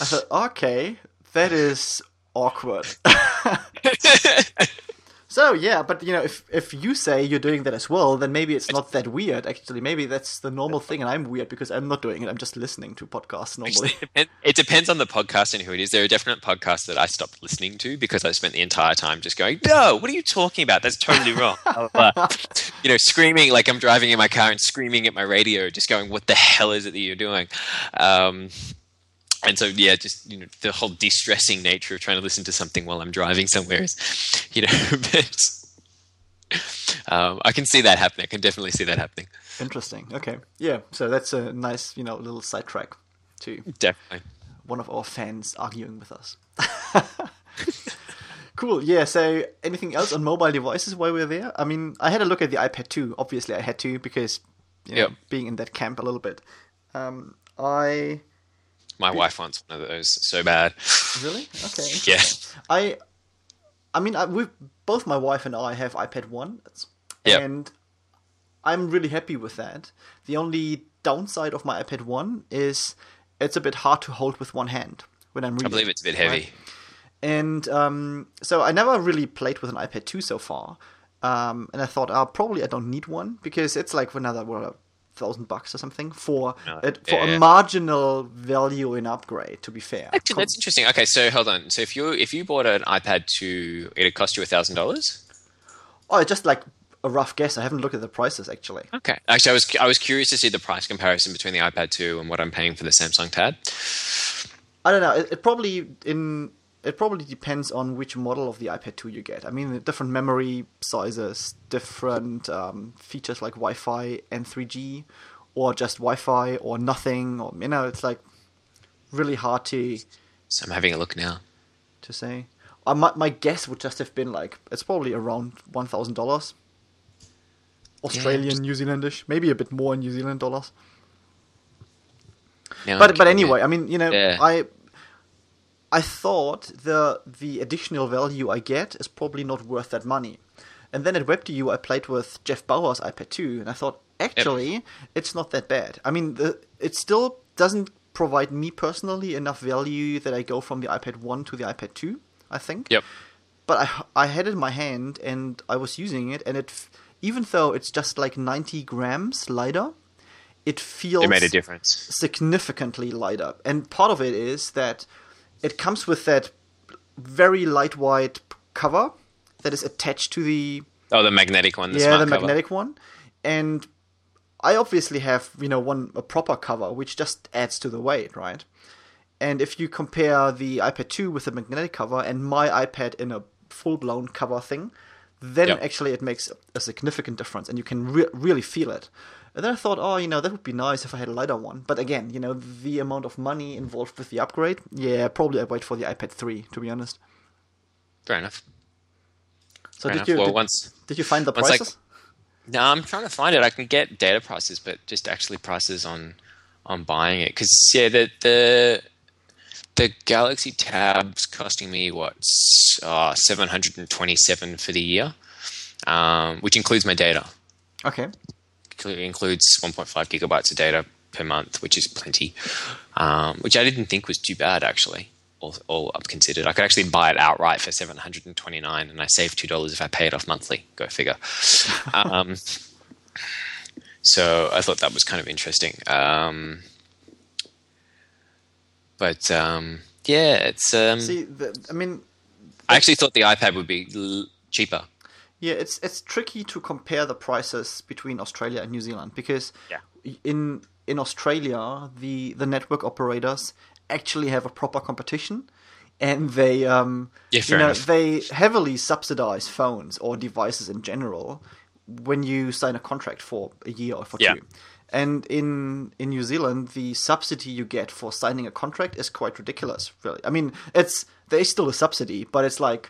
I said, "Okay, that is awkward." so yeah, but you know, if if you say you're doing that as well, then maybe it's not that weird. Actually, maybe that's the normal thing, and I'm weird because I'm not doing it. I'm just listening to podcasts normally. It depends, it depends on the podcast and who it is. There are definite podcasts that I stopped listening to because I spent the entire time just going, "No, what are you talking about? That's totally wrong." You know, screaming like I'm driving in my car and screaming at my radio, just going, "What the hell is it that you're doing?" Um, and so, yeah, just you know, the whole de-stressing nature of trying to listen to something while I'm driving somewhere is, you know, but, um, I can see that happening. I can definitely see that happening. Interesting. Okay. Yeah. So that's a nice, you know, little sidetrack to Definitely. one of our fans arguing with us. cool. Yeah. So anything else on mobile devices while we're there? I mean, I had a look at the iPad 2. Obviously, I had to because you know, Yep. being in that camp a little bit. Um, I My wife wants one of those so bad. really okay. Yeah. I, I mean, I, we both my wife and I have iPad Yep. and I'm really happy with that. The only downside of my iPad one is it's a bit hard to hold with one hand when I'm reading. I believe it's a bit heavy. And um, so I never really played with an iPad 2 so far. Um, and I thought, oh, probably I don't need one because it's like another what, thousand bucks or something for No, a, for yeah. a marginal value in upgrade. To be fair, Actually, that's interesting. Okay, so hold on. So if you if you bought an iPad 2, it'd cost you a thousand dollars. oh, just like a rough guess. I haven't looked at the prices actually. Okay. Actually, I was I was curious to see the price comparison between the iPad 2 and what I'm paying for the Samsung Tab. I don't know. It, it probably in it probably depends on which model of the iPad 2 you get. I mean, different memory sizes, different um, features like Wi-Fi and 3G, or just Wi-Fi or nothing, or you know, it's like really hard to So I'm having a look now. to say. Uh, my my guess would just have been like it's probably around one thousand dollars. Australian, just- New Zealandish, maybe a bit more in New Zealand dollars. But but anyway, I mean, you know, Yeah. I I thought the the additional value I get is probably not worth that money. And then at WebDU, I played with Geoff Bowers' iPad 2, and I thought actually it's not that bad. I mean, the, it still doesn't provide me personally enough value that I go from the iPad 1 to the iPad 2. I think. Yep. But I I had it in my hand and I was using it, and it even though it's just like 90 grams lighter, it feels It made a difference. significantly lighter. And part of it is that it comes with that very lightweight cover that is attached to the Oh, the magnetic one. The yeah the cover. magnetic one, and I obviously have you know one a proper cover which just adds to the weight, right? And if you compare the iPad 2 with the magnetic cover and my iPad in a full blown cover thing, then Yep. actually it makes a significant difference and you can re- really feel it. And then I thought, oh, you know, that would be nice if I had a lighter one. But again, you know, the amount of money involved with the upgrade, yeah, probably I'd wait for the iPad 3, to be honest. Fair enough. So Fair did enough. you well, did, once did you find the prices? No, I'm trying to find it. I can get data prices, but just actually prices on on buying it. Because yeah, the the the Galaxy Tab's costing me what uh, seven hundred and twenty seven for the year, um, which includes my data. Okay. It includes one point five gigabytes of data per month, which is plenty. Um, which I didn't think was too bad actually. All, all up considered, I could actually buy it outright for seven hundred and twenty nine, and I save two dollars if I pay it off monthly. Go figure. um, so I thought that was kind of interesting. Um, but um, yeah, it's. Um, See, the, I mean, I actually thought the iPad would be l- cheaper. Yeah, it's it's tricky to compare the prices between Australia and New Zealand because Yeah. in in Australia the the network operators actually have a proper competition and they um Yeah, you know enough. they heavily subsidize phones or devices in general when you sign a contract for a year or for Yeah. two. And in in New Zealand, the subsidy you get for signing a contract is quite ridiculous. Really, I mean, it's there is still a subsidy, but it's like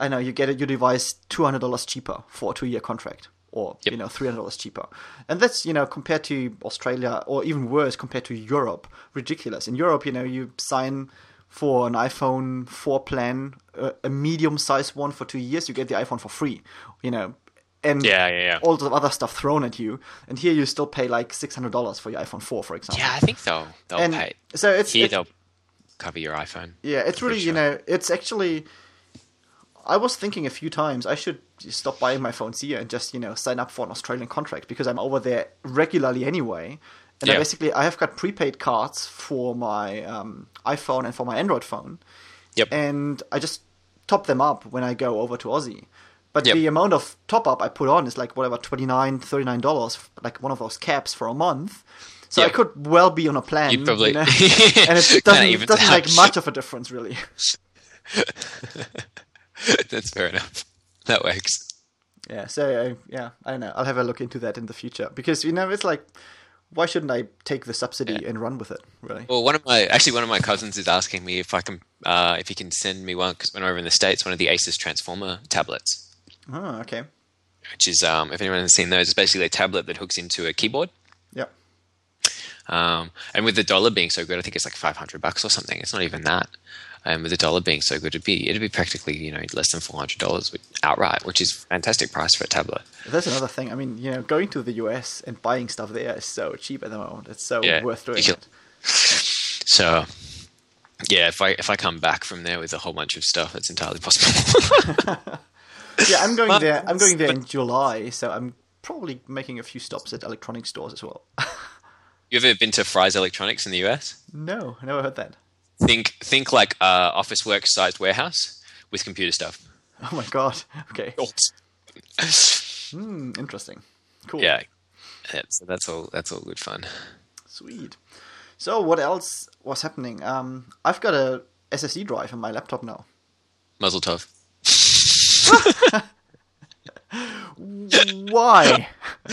I know you get your device two hundred dollars cheaper for a two year contract, or Yep. you know three hundred dollars cheaper, and that's you know compared to Australia or even worse compared to Europe, ridiculous. In Europe, you know you sign for an iPhone four plan, a, a medium sized one for two years, you get the iPhone for free. You know. And Yeah, yeah, yeah. all the other stuff thrown at you, and here you still pay like six hundred dollars for your iPhone four, for example. Yeah, I think they'll they'll and pay. so it's, Here it's they'll cover your iPhone. yeah, it's really you know, it's actually. I was thinking a few times I should stop buying my phones here and just you know sign up for an Australian contract because I'm over there regularly anyway, and I basically I have got prepaid cards for my um, iPhone and for my Android phone, Yep. and I just top them up when I go over to Aussie. But Yep. the amount of top up I put on is like whatever 29 39 dollars, like one of those caps for a month. So I could well be on a plan, You'd probably- you know? and it doesn't, evens doesn't make much of a difference really. That's fair enough. That works. Yeah, so uh, yeah, I don't know. I'll have a look into that in the future because you know it's like, why shouldn't I take the subsidy Yeah. and run with it? Really? Well, one of my actually one of my cousins is asking me if I can uh, if he can send me one because when I'm over in the states, one of the Asus Transformer tablets, Oh, okay. which is um, if anyone has seen those, it's basically a tablet that hooks into a keyboard. Yeah. Um, and with the dollar being so good, I think it's like five hundred bucks or something. It's not even that. And with the dollar being so good, it'd be it'd be practically you know less than four hundred dollars outright, which is fantastic price for a tablet. That's another thing. I mean, you know, going to the US and buying stuff there is so cheap at the moment. It's so Yeah, worth doing it. So yeah, if I if I come back from there with a whole bunch of stuff, it's entirely possible. Yeah, I'm going But- there. I'm going there in July, so I'm probably making a few stops at electronic stores as well. you ever been to Fry's Electronics in the US? no, I never heard that. Think think like uh, office work sized warehouse with computer stuff. Oh my god. Okay. Hmm, interesting. Cool. yeah, yeah, so that's all that's all good fun. Sweet. So what else was happening? Um, I've got a SSD drive in my laptop now. Muzzle tov. Why?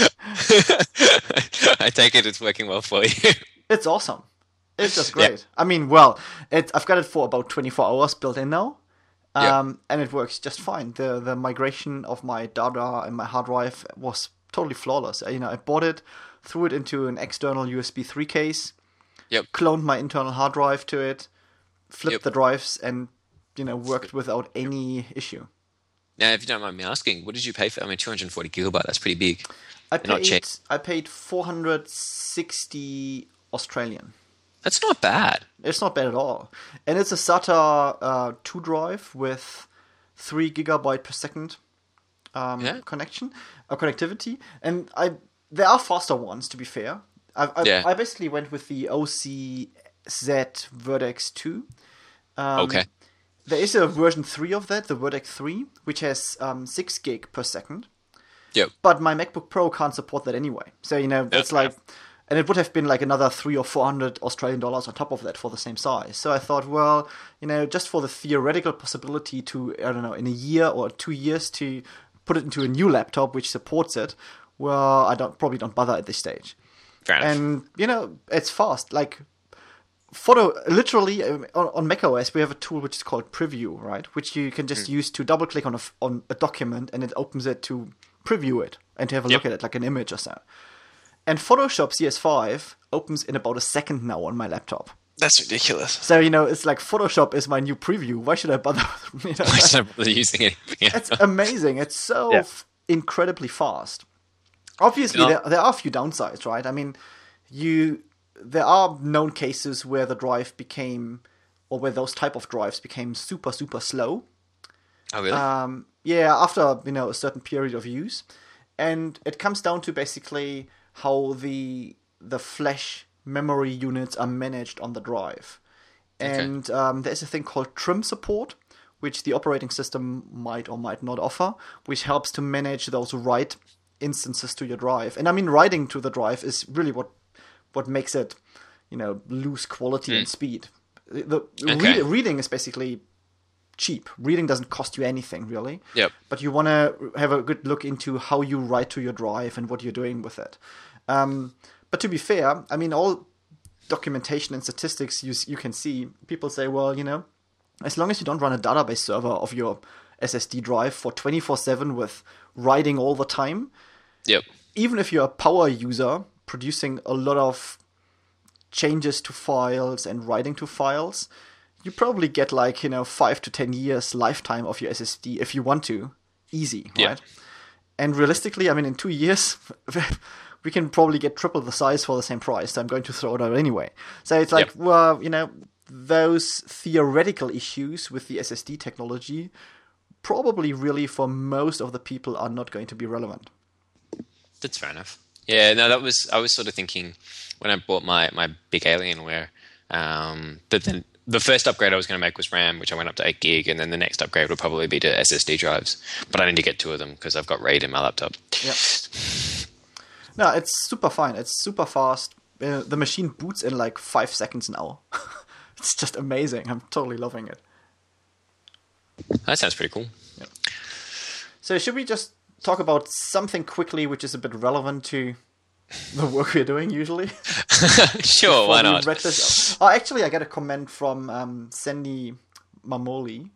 I take it it's working well for you. It's awesome. It's just Yeah. great. I mean, well, it, I've got it for about 24 hours built in now. Yeah. Um, and it works just fine. The the migration of my data and my hard drive was totally flawless. You know, I bought it, threw it into an external USB 3 case, Yep. cloned my internal hard drive to it, flipped Yep. the drives, and you know worked without any issue. Now, if you don't mind me asking, what did you pay for? I mean, 240 gigabyte. That's pretty big. I They're paid. I paid 460 Australian. That's not bad. It's not bad at all, and it's a SATA uh, two drive with three gigabyte per second um, Yeah. connection or connectivity. And I there are faster ones to be fair. I I, Yeah. I basically went with the OCZ Vertex two. Um, okay. There is a version three of that, the Vertex three, which has um, six gig per second. Yep. But my MacBook Pro can't support that anyway. So you know, it's like, and it would have been like another three or four hundred Australian dollars on top of that for the same size. So I thought, well, you know, just for the theoretical possibility to, I don't know, in a year or two years to put it into a new laptop which supports it, well, I don't probably don't bother at this stage. And you know, it's fast. Like photo, literally um, on, on macOS, we have a tool which is called Preview, right? Which you can just use to double click on a on a document, and it opens it to preview it and to have a look at it like an image or so. And Photoshop CS5 opens in about a second now on my laptop. That's ridiculous. So you know, it's like Photoshop is my new preview. Why should I bother? you know? I don't bother using anything. it's amazing. It's so Yeah. f- incredibly fast. Obviously, No. there, there are a few downsides, right? I mean, you there are known cases where the drive became, or where those type of drives became super super slow. oh, really? Um, yeah, after you know a certain period of use, and it comes down to basically how the the flash memory units are managed on the drive, and um, there is a thing called trim support, which the operating system might or might not offer, which helps to manage those write instances to your drive. And I mean, writing to the drive is really what what makes it, you know, lose quality and speed. The Okay. read- reading is basically cheap. Reading doesn't cost you anything really. Yep. But you want to have a good look into how you write to your drive and what you're doing with it. Um, but to be fair, I mean, all documentation and statistics you you can see, people say, well, you know, as long as you don't run a database server of your SSD drive for 24/7 with writing all the time, yep. even if you're a power user producing a lot of changes to files and writing to files, you probably get like, you know, five to 10 years lifetime of your SSD if you want to. Easy, Yeah. right? And realistically, I mean, in two years, we can probably get triple the size for the same price. So I'm going to throw it out anyway. So it's like, Yep. well, you know, those theoretical issues with the SSD technology probably really for most of the people are not going to be relevant. That's fair enough. Yeah, no, that was I was sort of thinking when I bought my my big Alienware um, that then the first upgrade I was going to make was RAM, which I went up to eight gig, and then the next upgrade would probably be to SSD drives. But I need to get two of them because I've got RAID in my laptop. Yeah. No, it's super fine. It's super fast. Uh, the machine boots in like five seconds now. it's just amazing. I'm totally loving it. That sounds pretty cool. So should we just talk about something quickly, which is a bit relevant to the work we're doing usually. sure, why not? Oh, actually, I got a comment from um, Sandy Mamoli,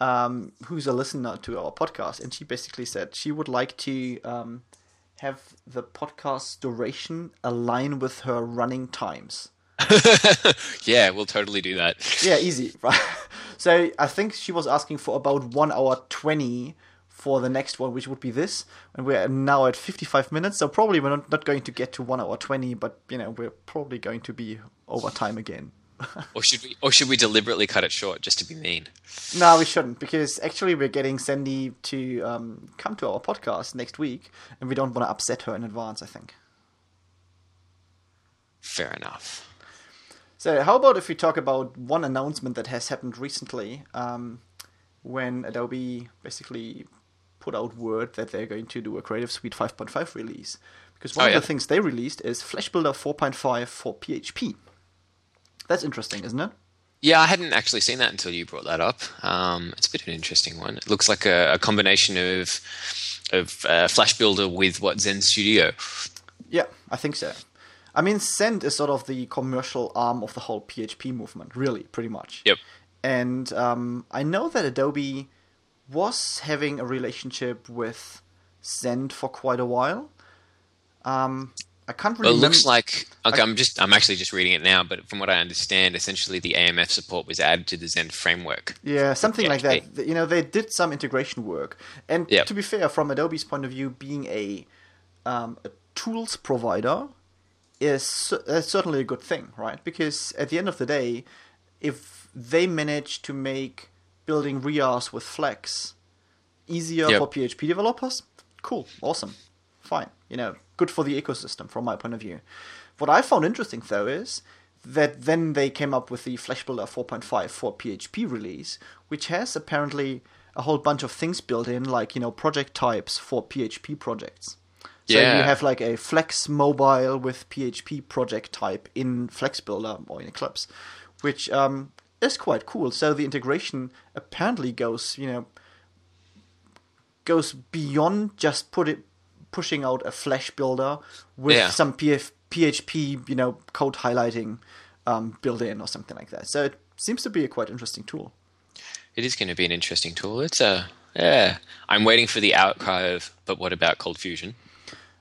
um, who's a listener to our podcast, and she basically said she would like to um, have the podcast duration align with her running times. yeah, we'll totally do that. Yeah, easy. Right. So I think she was asking for about one hour twenty for the next one, which would be this, and we're now at fifty-five minutes. So probably we're not, not going to get to one hour twenty, but you know we're probably going to be over time again. Or should we? Or should we deliberately cut it short just to be mean? no, we shouldn't, because actually we're getting Sandy to um, come to our podcast next week, and we don't want to upset her in advance. I think. Fair enough. So, how about if we talk about one announcement that has happened recently, um, when Adobe basically put out word that they're going to do a Creative Suite 5.5 release? Because one Oh, of yeah. the things they released is Flash Builder 4.5 for PHP. That's interesting, isn't it? Yeah, I hadn't actually seen that until you brought that up. Um, it's a bit of an interesting one. It looks like a, a combination of of uh, Flash Builder with what Zend Studio. Yeah, I think so. I mean, Zend is sort of the commercial arm of the whole PHP movement, really, pretty much. Yep. And um, I know that Adobe was having a relationship with Zend for quite a while. Um, I can't Well, really it looks like okay. I'm just I'm actually just reading it now, but from what I understand, essentially the AMF support was added to the Zend framework. Yeah, something like that. Th- You know, they did some integration work, and Yep. to be fair, from Adobe's point of view, being a, um, a tools provider is uh, certainly a good thing, right? Because at the end of the day, if they manage to make building RIAs with Flex easier Yep. for PHP developers, cool, awesome, fine. You know, good for the ecosystem from my point of view. What I found interesting though is that then they came up with the Flash Builder 4.5 for PHP release, which has apparently a whole bunch of things built in, like you know project types for PHP projects. So Yeah. you have like a Flex mobile with PHP project type in Flex Builder or in Eclipse, which um, is quite cool. So the integration apparently goes, you know, goes beyond just put it pushing out a Flash builder with Yeah. some PF, PHP, you know, code highlighting um, built in or something like that. So it seems to be a quite interesting tool. It is going to be an interesting tool. It's a yeah. I'm waiting for the archive, but what about ColdFusion?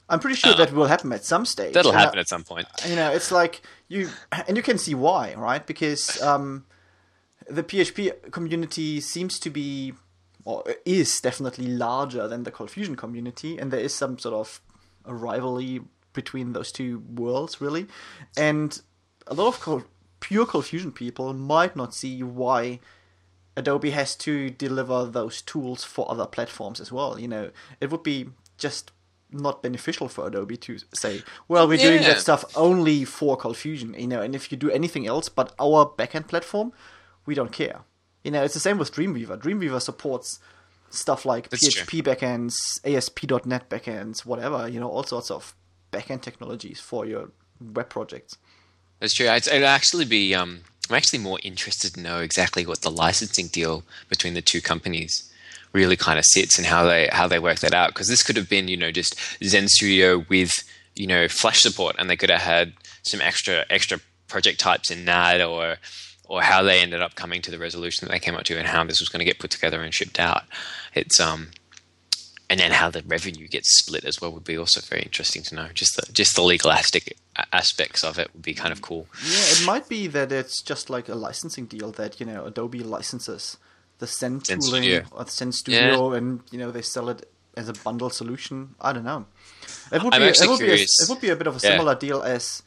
I'm pretty sure that will happen at some stage. That'll happen at some point. you know, it's like you, and you can see why, right? Because um, the PHP community seems to be, or is definitely larger than the ColdFusion community, and there is some sort of a rivalry between those two worlds, really. And a lot of Cold, pure ColdFusion people might not see why Adobe has to deliver those tools for other platforms as well. You know, it would be just not beneficial for Adobe to say, well, we're doing Yeah. that stuff only for ColdFusion, you know, and if you do anything else but our backend platform, we don't care. You know, it's the same with Dreamweaver. Dreamweaver supports stuff like That's PHP backends, ASP.NET backends, whatever, you know, all sorts of backend technologies for your web projects. That's true. I'd, it'd actually be. Um, I'm actually more interested to know exactly what the licensing deal between the two companies really kind of sits and how they how they work that out. Because this could have been, you know, just Zend Studio with you know Flash support, and they could have had some extra extra project types in that, or or how they ended up coming to the resolution that they came up to, and how this was going to get put together and shipped out. It's um. And then how the revenue gets split as well would be also very interesting to know. Just the just the legalistic aspects of it would be kind of cool. Yeah, it might be that it's just like a licensing deal that you know Adobe licenses the Zend Zend tooling Studio. or the Zend Studio, and you know they sell it as a bundle solution. I don't know. It would I'm be it would be a, it would be a bit of a Yeah. similar deal as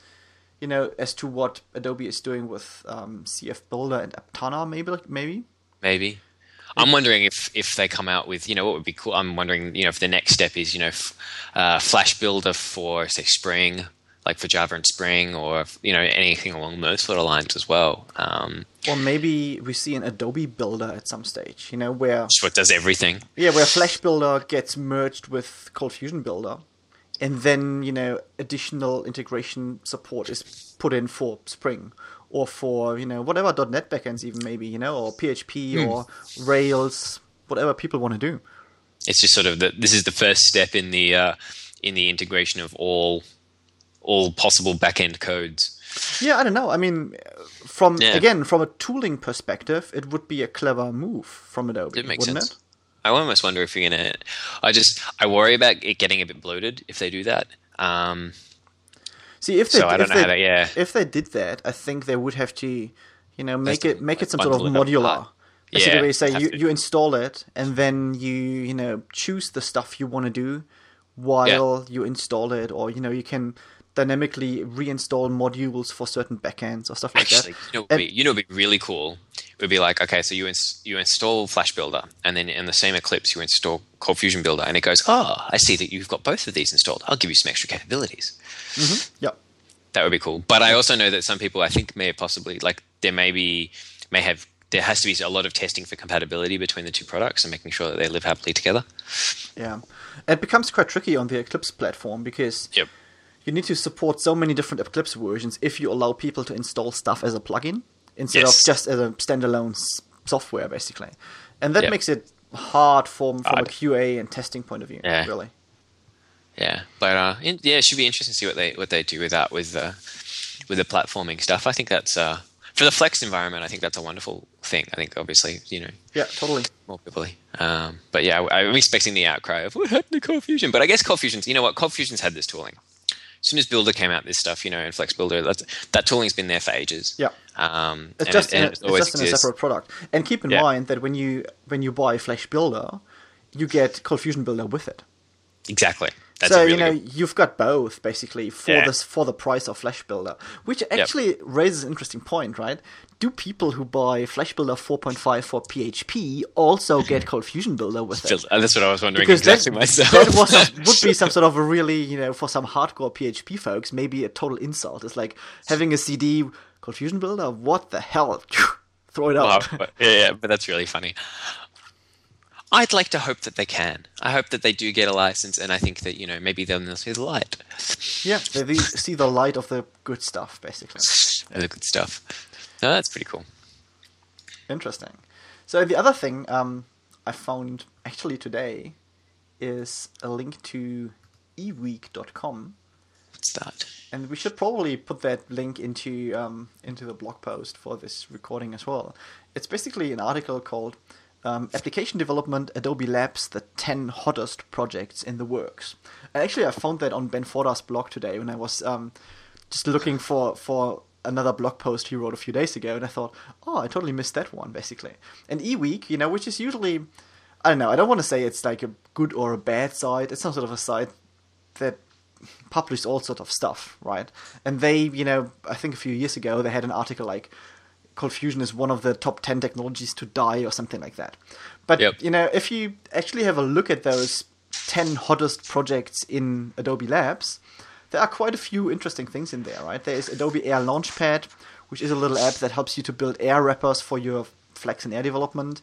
you know as to what Adobe is doing with um, CF Builder and Aptana, maybe maybe. maybe. I'm wondering if if they come out with you know what would be cool. I'm wondering you know if the next step is you know f- uh, Flash Builder for say Spring, like for Java and Spring, or you know anything along those sort of lines as well. Um, Or maybe we see an Adobe Builder at some stage, you know, where just what does everything. Yeah, where Flash Builder gets merged with ColdFusion Builder, and then you know additional integration support is put in for Spring or for you know whatever .NET backends even maybe you know or PHP or Rails, whatever people want to do. it's just sort of the, this is the first step in the uh, in the integration of all all possible backend codes. Yeah, I don't know. I mean, from Yeah. again from a tooling perspective, it would be a clever move from Adobe, It makes wouldn't sense. it? I almost wonder if you're gonna. I just I worry about it getting a bit bloated if they do that. Um, See, if they So I don't if know they, how to- yeah. if they did that, I think they would have to, you know, make it make it some sort of modular. Basically, Yeah, where you say you, to. you install it and then you you know choose the stuff you want to do while you install it, or you know you can dynamically reinstall modules for certain backends or stuff like Actually, that. you know, And- would be, you know, would be really cool. It would be like, okay, so you ins- you install Flash Builder, and then in the same Eclipse, you install ColdFusion Builder, and it goes, oh, I see that you've got both of these installed. I'll give you some extra capabilities. Mm-hmm. yeah, That would be cool. But I also know that some people, I think, may possibly like there may be may have there has to be a lot of testing for compatibility between the two products and making sure that they live happily together. yeah. It becomes quite tricky on the Eclipse platform because Yep. You need to support so many different Eclipse versions if you allow people to install stuff as a plugin instead Yes. of just as a standalone s- software, basically. And that Yep. makes it hard from, from a QA and testing point of view, Yeah. really. Yeah, but uh, in, yeah, it should be interesting to see what they what they do with that with uh, with the platforming stuff. I think that's uh, for the Flex environment. I think that's a wonderful thing. I think obviously you know Yeah, totally. more people. Um, but yeah, I, I'm expecting the outcry of what happened to ColdFusion. But I guess ColdFusion's you know what ColdFusion's had this tooling. As soon as Builder came out, this stuff you know in Flex Builder, that that tooling's been there for ages. Yeah. Um, It's and just, it, in and a, it's it's just in a separate product. And keep in Yeah. mind that when you when you buy Flash Builder, you get Cold Fusion Builder with it. Exactly. That's so really you know good- you've got both basically for Yeah. this for the price of Flash Builder, which actually raises an interesting point, right? Do people who buy Flash Builder 4.5 for PHP also get Cold Fusion Builder with it? Uh, that's what I was wondering Because exactly that, myself. that was would be some sort of a really you know for some hardcore PHP folks maybe a total insult. It's like having a CD Cold Fusion Builder. What the hell? Throw it out. but- yeah, yeah, but that's really funny. I'd like to hope that they can. I hope that they do get a license, and I think that you know maybe they'll see the light, yeah, they, they see the light of the good stuff basically. the good stuff. No, that's pretty cool. Interesting. So the other thing um, I found actually today is a link to eweek.com, What's that? and we should probably put that link into um, into the blog post for this recording as well. It's basically an article called um, "Application Development Adobe Labs: The 10 Hottest Projects in the Works." And actually, I found that on Ben Forta's blog today when I was um, just looking for for another blog post he wrote a few days ago, and I thought, oh, I totally missed that one, basically. And eWeek, you know, which is usually, I don't know, I don't want to say it's like a good or a bad site. It's some sort of a site that publishes all sort of stuff, right? And they, you know, I think a few years ago they had an article like Cold Fusion is one of the top 10 technologies to die or something like that. But, Yep. you know, if you actually have a look at those 10 hottest projects in Adobe Labs, there are quite a few interesting things in there, right? There is Adobe Air Launchpad, which is a little app that helps you to build air wrappers for your Flex and Air development.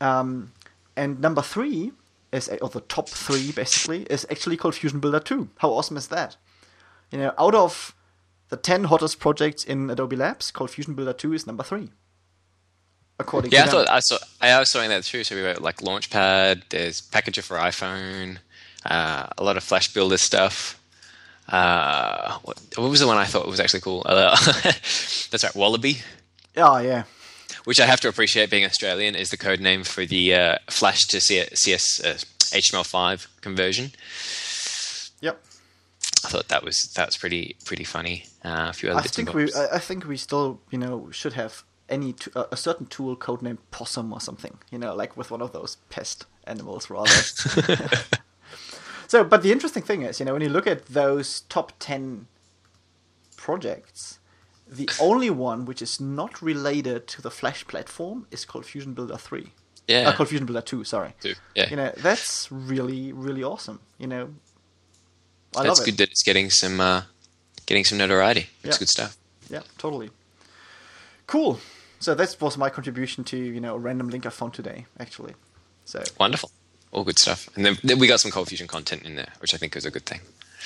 Um, and number three is, or the top three basically, is actually ColdFusion Builder 2. How awesome is that? You know, out of the 10 hottest projects in Adobe Labs, ColdFusion Builder 2 is number three. According Yeah, I thought I saw. I was saying that too. So we were like Launchpad. There's Packager for iPhone. Uh, a lot of Flash Builder stuff. Uh, what, what was the one I thought was actually cool? Uh, that's right, Wallaby. Oh, yeah. which I have to appreciate being Australian, is the code name for the uh, Flash to CS uh, HTML5 conversion. I thought that was that was pretty pretty funny. Uh, a few other I think we. I think we still, you know, should have any t- a a certain tool codenamed Possum or something, you know, like with one of those pest animals rather. so, but the interesting thing is, you know, when you look at those top ten projects, the only one which is not related to the Flash platform is ColdFusion Builder Three. yeah, Uh, ColdFusion Builder Two. Sorry. too. yeah. You know, that's really, really awesome. You know, I That's good that it's getting some uh, getting some notoriety. It's Yeah. good stuff. Yeah, totally. Cool. So that was my contribution to you know a random link I found today, actually. So Wonderful, all good stuff. And then, then we got some Cold Fusion content in there, which I think is a good thing.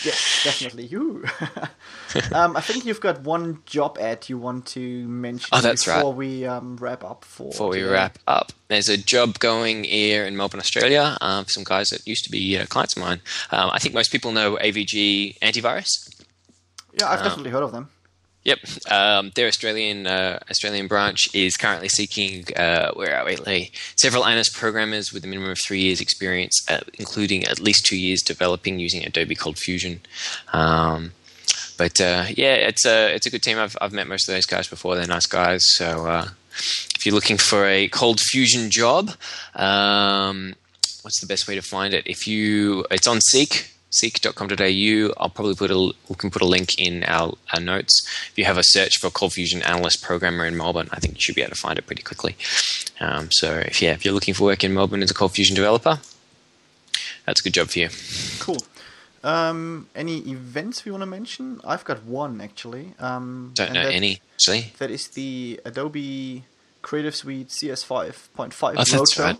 Yes, definitely. You. um, I think you've got one job ad you want to mention Oh, that's before right. we um, wrap up for. Before we wrap up, there's a job going here in Melbourne, Australia, um, for some guys that used to be uh, clients of mine. Um, I think most people know AVG Antivirus. Yeah, I've definitely heard of them. Yep, um, their Australian uh, Australian branch is currently seeking uh, where are we? Several ANIS programmers with a minimum of three years' experience, uh, including at least two years developing using Adobe Cold Fusion. Um, but uh, yeah, it's a it's a good team. I've I've met most of those guys before. They're nice guys. So uh, if you're looking for a Cold Fusion job, um, what's the best way to find it? If you, it's on Seek, seek.com.au. I'll probably put a, we can put a link in our, our notes. If you have a search for Cold Fusion analyst programmer in Melbourne, I think you should be able to find it pretty quickly. Um, so if yeah, if you're looking for work in Melbourne as a Cold Fusion developer, that's a good job for you. Cool. Um, any events we want to mention? I've got one actually. Um, Don't know that- any actually. That is the Adobe Creative Suite CS5.5 Oh, that's roadshow. right.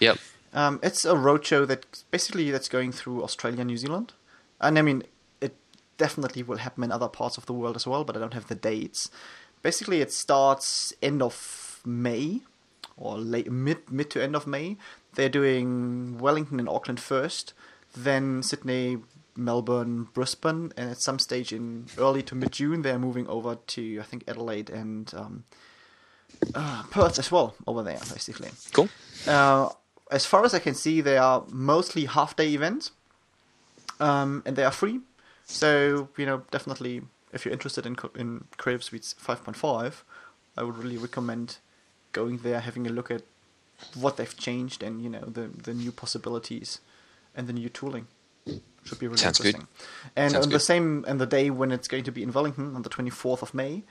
Yep. Um, it's a roadshow that basically that's going through Australia, and New Zealand, and I mean it definitely will happen in other parts of the world as well, but I don't have the dates. Basically, it starts end of May or late mid mid to end of May. They're doing Wellington and Auckland first, then Sydney, Melbourne, Brisbane, and at some stage in early to mid June they're moving over to I think Adelaide and um, uh, Perth as well over there, basically. Cool. Uh, as far as I can see, they are mostly half day events, um, and they are free. So you know, definitely, if you're interested in in Creative Suites 5.5, I would really recommend going there, having a look at what they've changed, and you know the the new possibilities and the new tooling. Should be really Sounds good. interesting. And Sounds on the same and the day when it's going to be in Wellington on the 24th of May,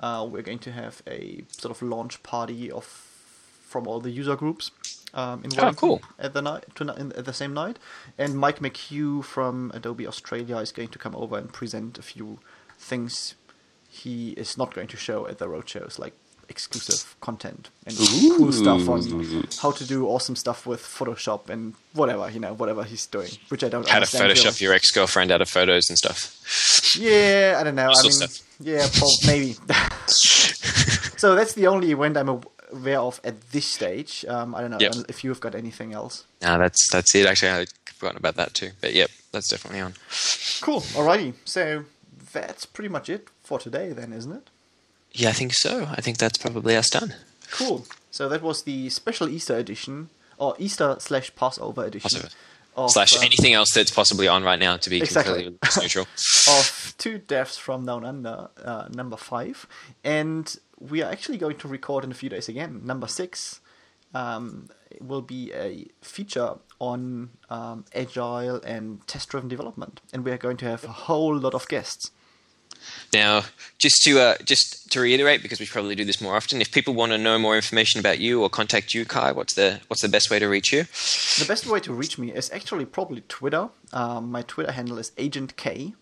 uh, we're going to have a sort of launch party of from all the user groups um, in Oh, cool. at the night to, in, at the same night. And Mike McHugh from Adobe Australia is going to come over and present a few things he is not going to show at the roadshows, like exclusive content and cool stuff on how to do awesome stuff with Photoshop and whatever you know, whatever he's doing, which I don't How to really. Photoshop your ex girlfriend out of photos and stuff. Yeah, I don't know. I mean, stuff. yeah, prob- maybe. so that's the only event I'm aware of at this stage. Um, I don't know Yep. if you've got anything else. No, that's that's it. Actually, I'd forgotten about that too. But yep, that's definitely on. Cool. Alrighty. So that's pretty much it for today, then, isn't it? Yeah, I think so. I think that's probably us done. Cool. So that was the special Easter edition, or Easter slash Passover edition. Passover. Of, Slash uh, anything else that's possibly on right now to be Exactly. completely neutral. of two devs from Down Under, uh, number five, and we are actually going to record in a few days again. Number six um, will be a feature on um, agile and test-driven development, and we are going to have a whole lot of guests. Now, just to uh, just to reiterate, because we probably do this more often, if people want to know more information about you or contact you, Kai, what's the what's the best way to reach you? The best way to reach me is actually probably Twitter. Um, my Twitter handle is Agent K,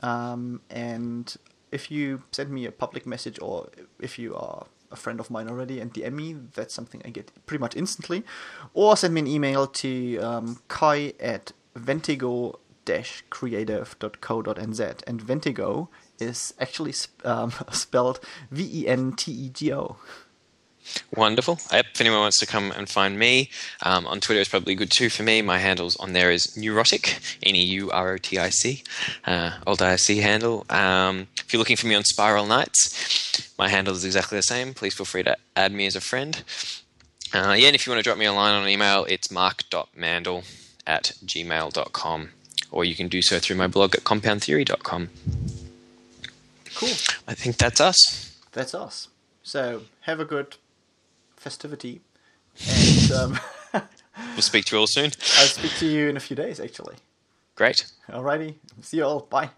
um, and if you send me a public message or if you are a friend of mine already and DM me, that's something I get pretty much instantly. Or send me an email to um, kai at ventego creative.co.nz and Ventego is actually sp- um, spelled V E N T E G O. Wonderful. Yep. If anyone wants to come and find me um, on Twitter, is probably good too for me. My handles on there is neurotic, N E U R O T I C, uh, old IRC handle. Um, if you're looking for me on Spiral Knights, my handle is exactly the same. Please feel free to add me as a friend. Uh, yeah, and if you want to drop me a line on an email, it's mark.mandel at gmail.com, or you can do so through my blog at compoundtheory.com. Cool. I think that's us. That's us. So have a good festivity, and um, We'll speak to you all soon. I'll speak to you in a few days. Actually, Great. alrighty. See you all. Bye.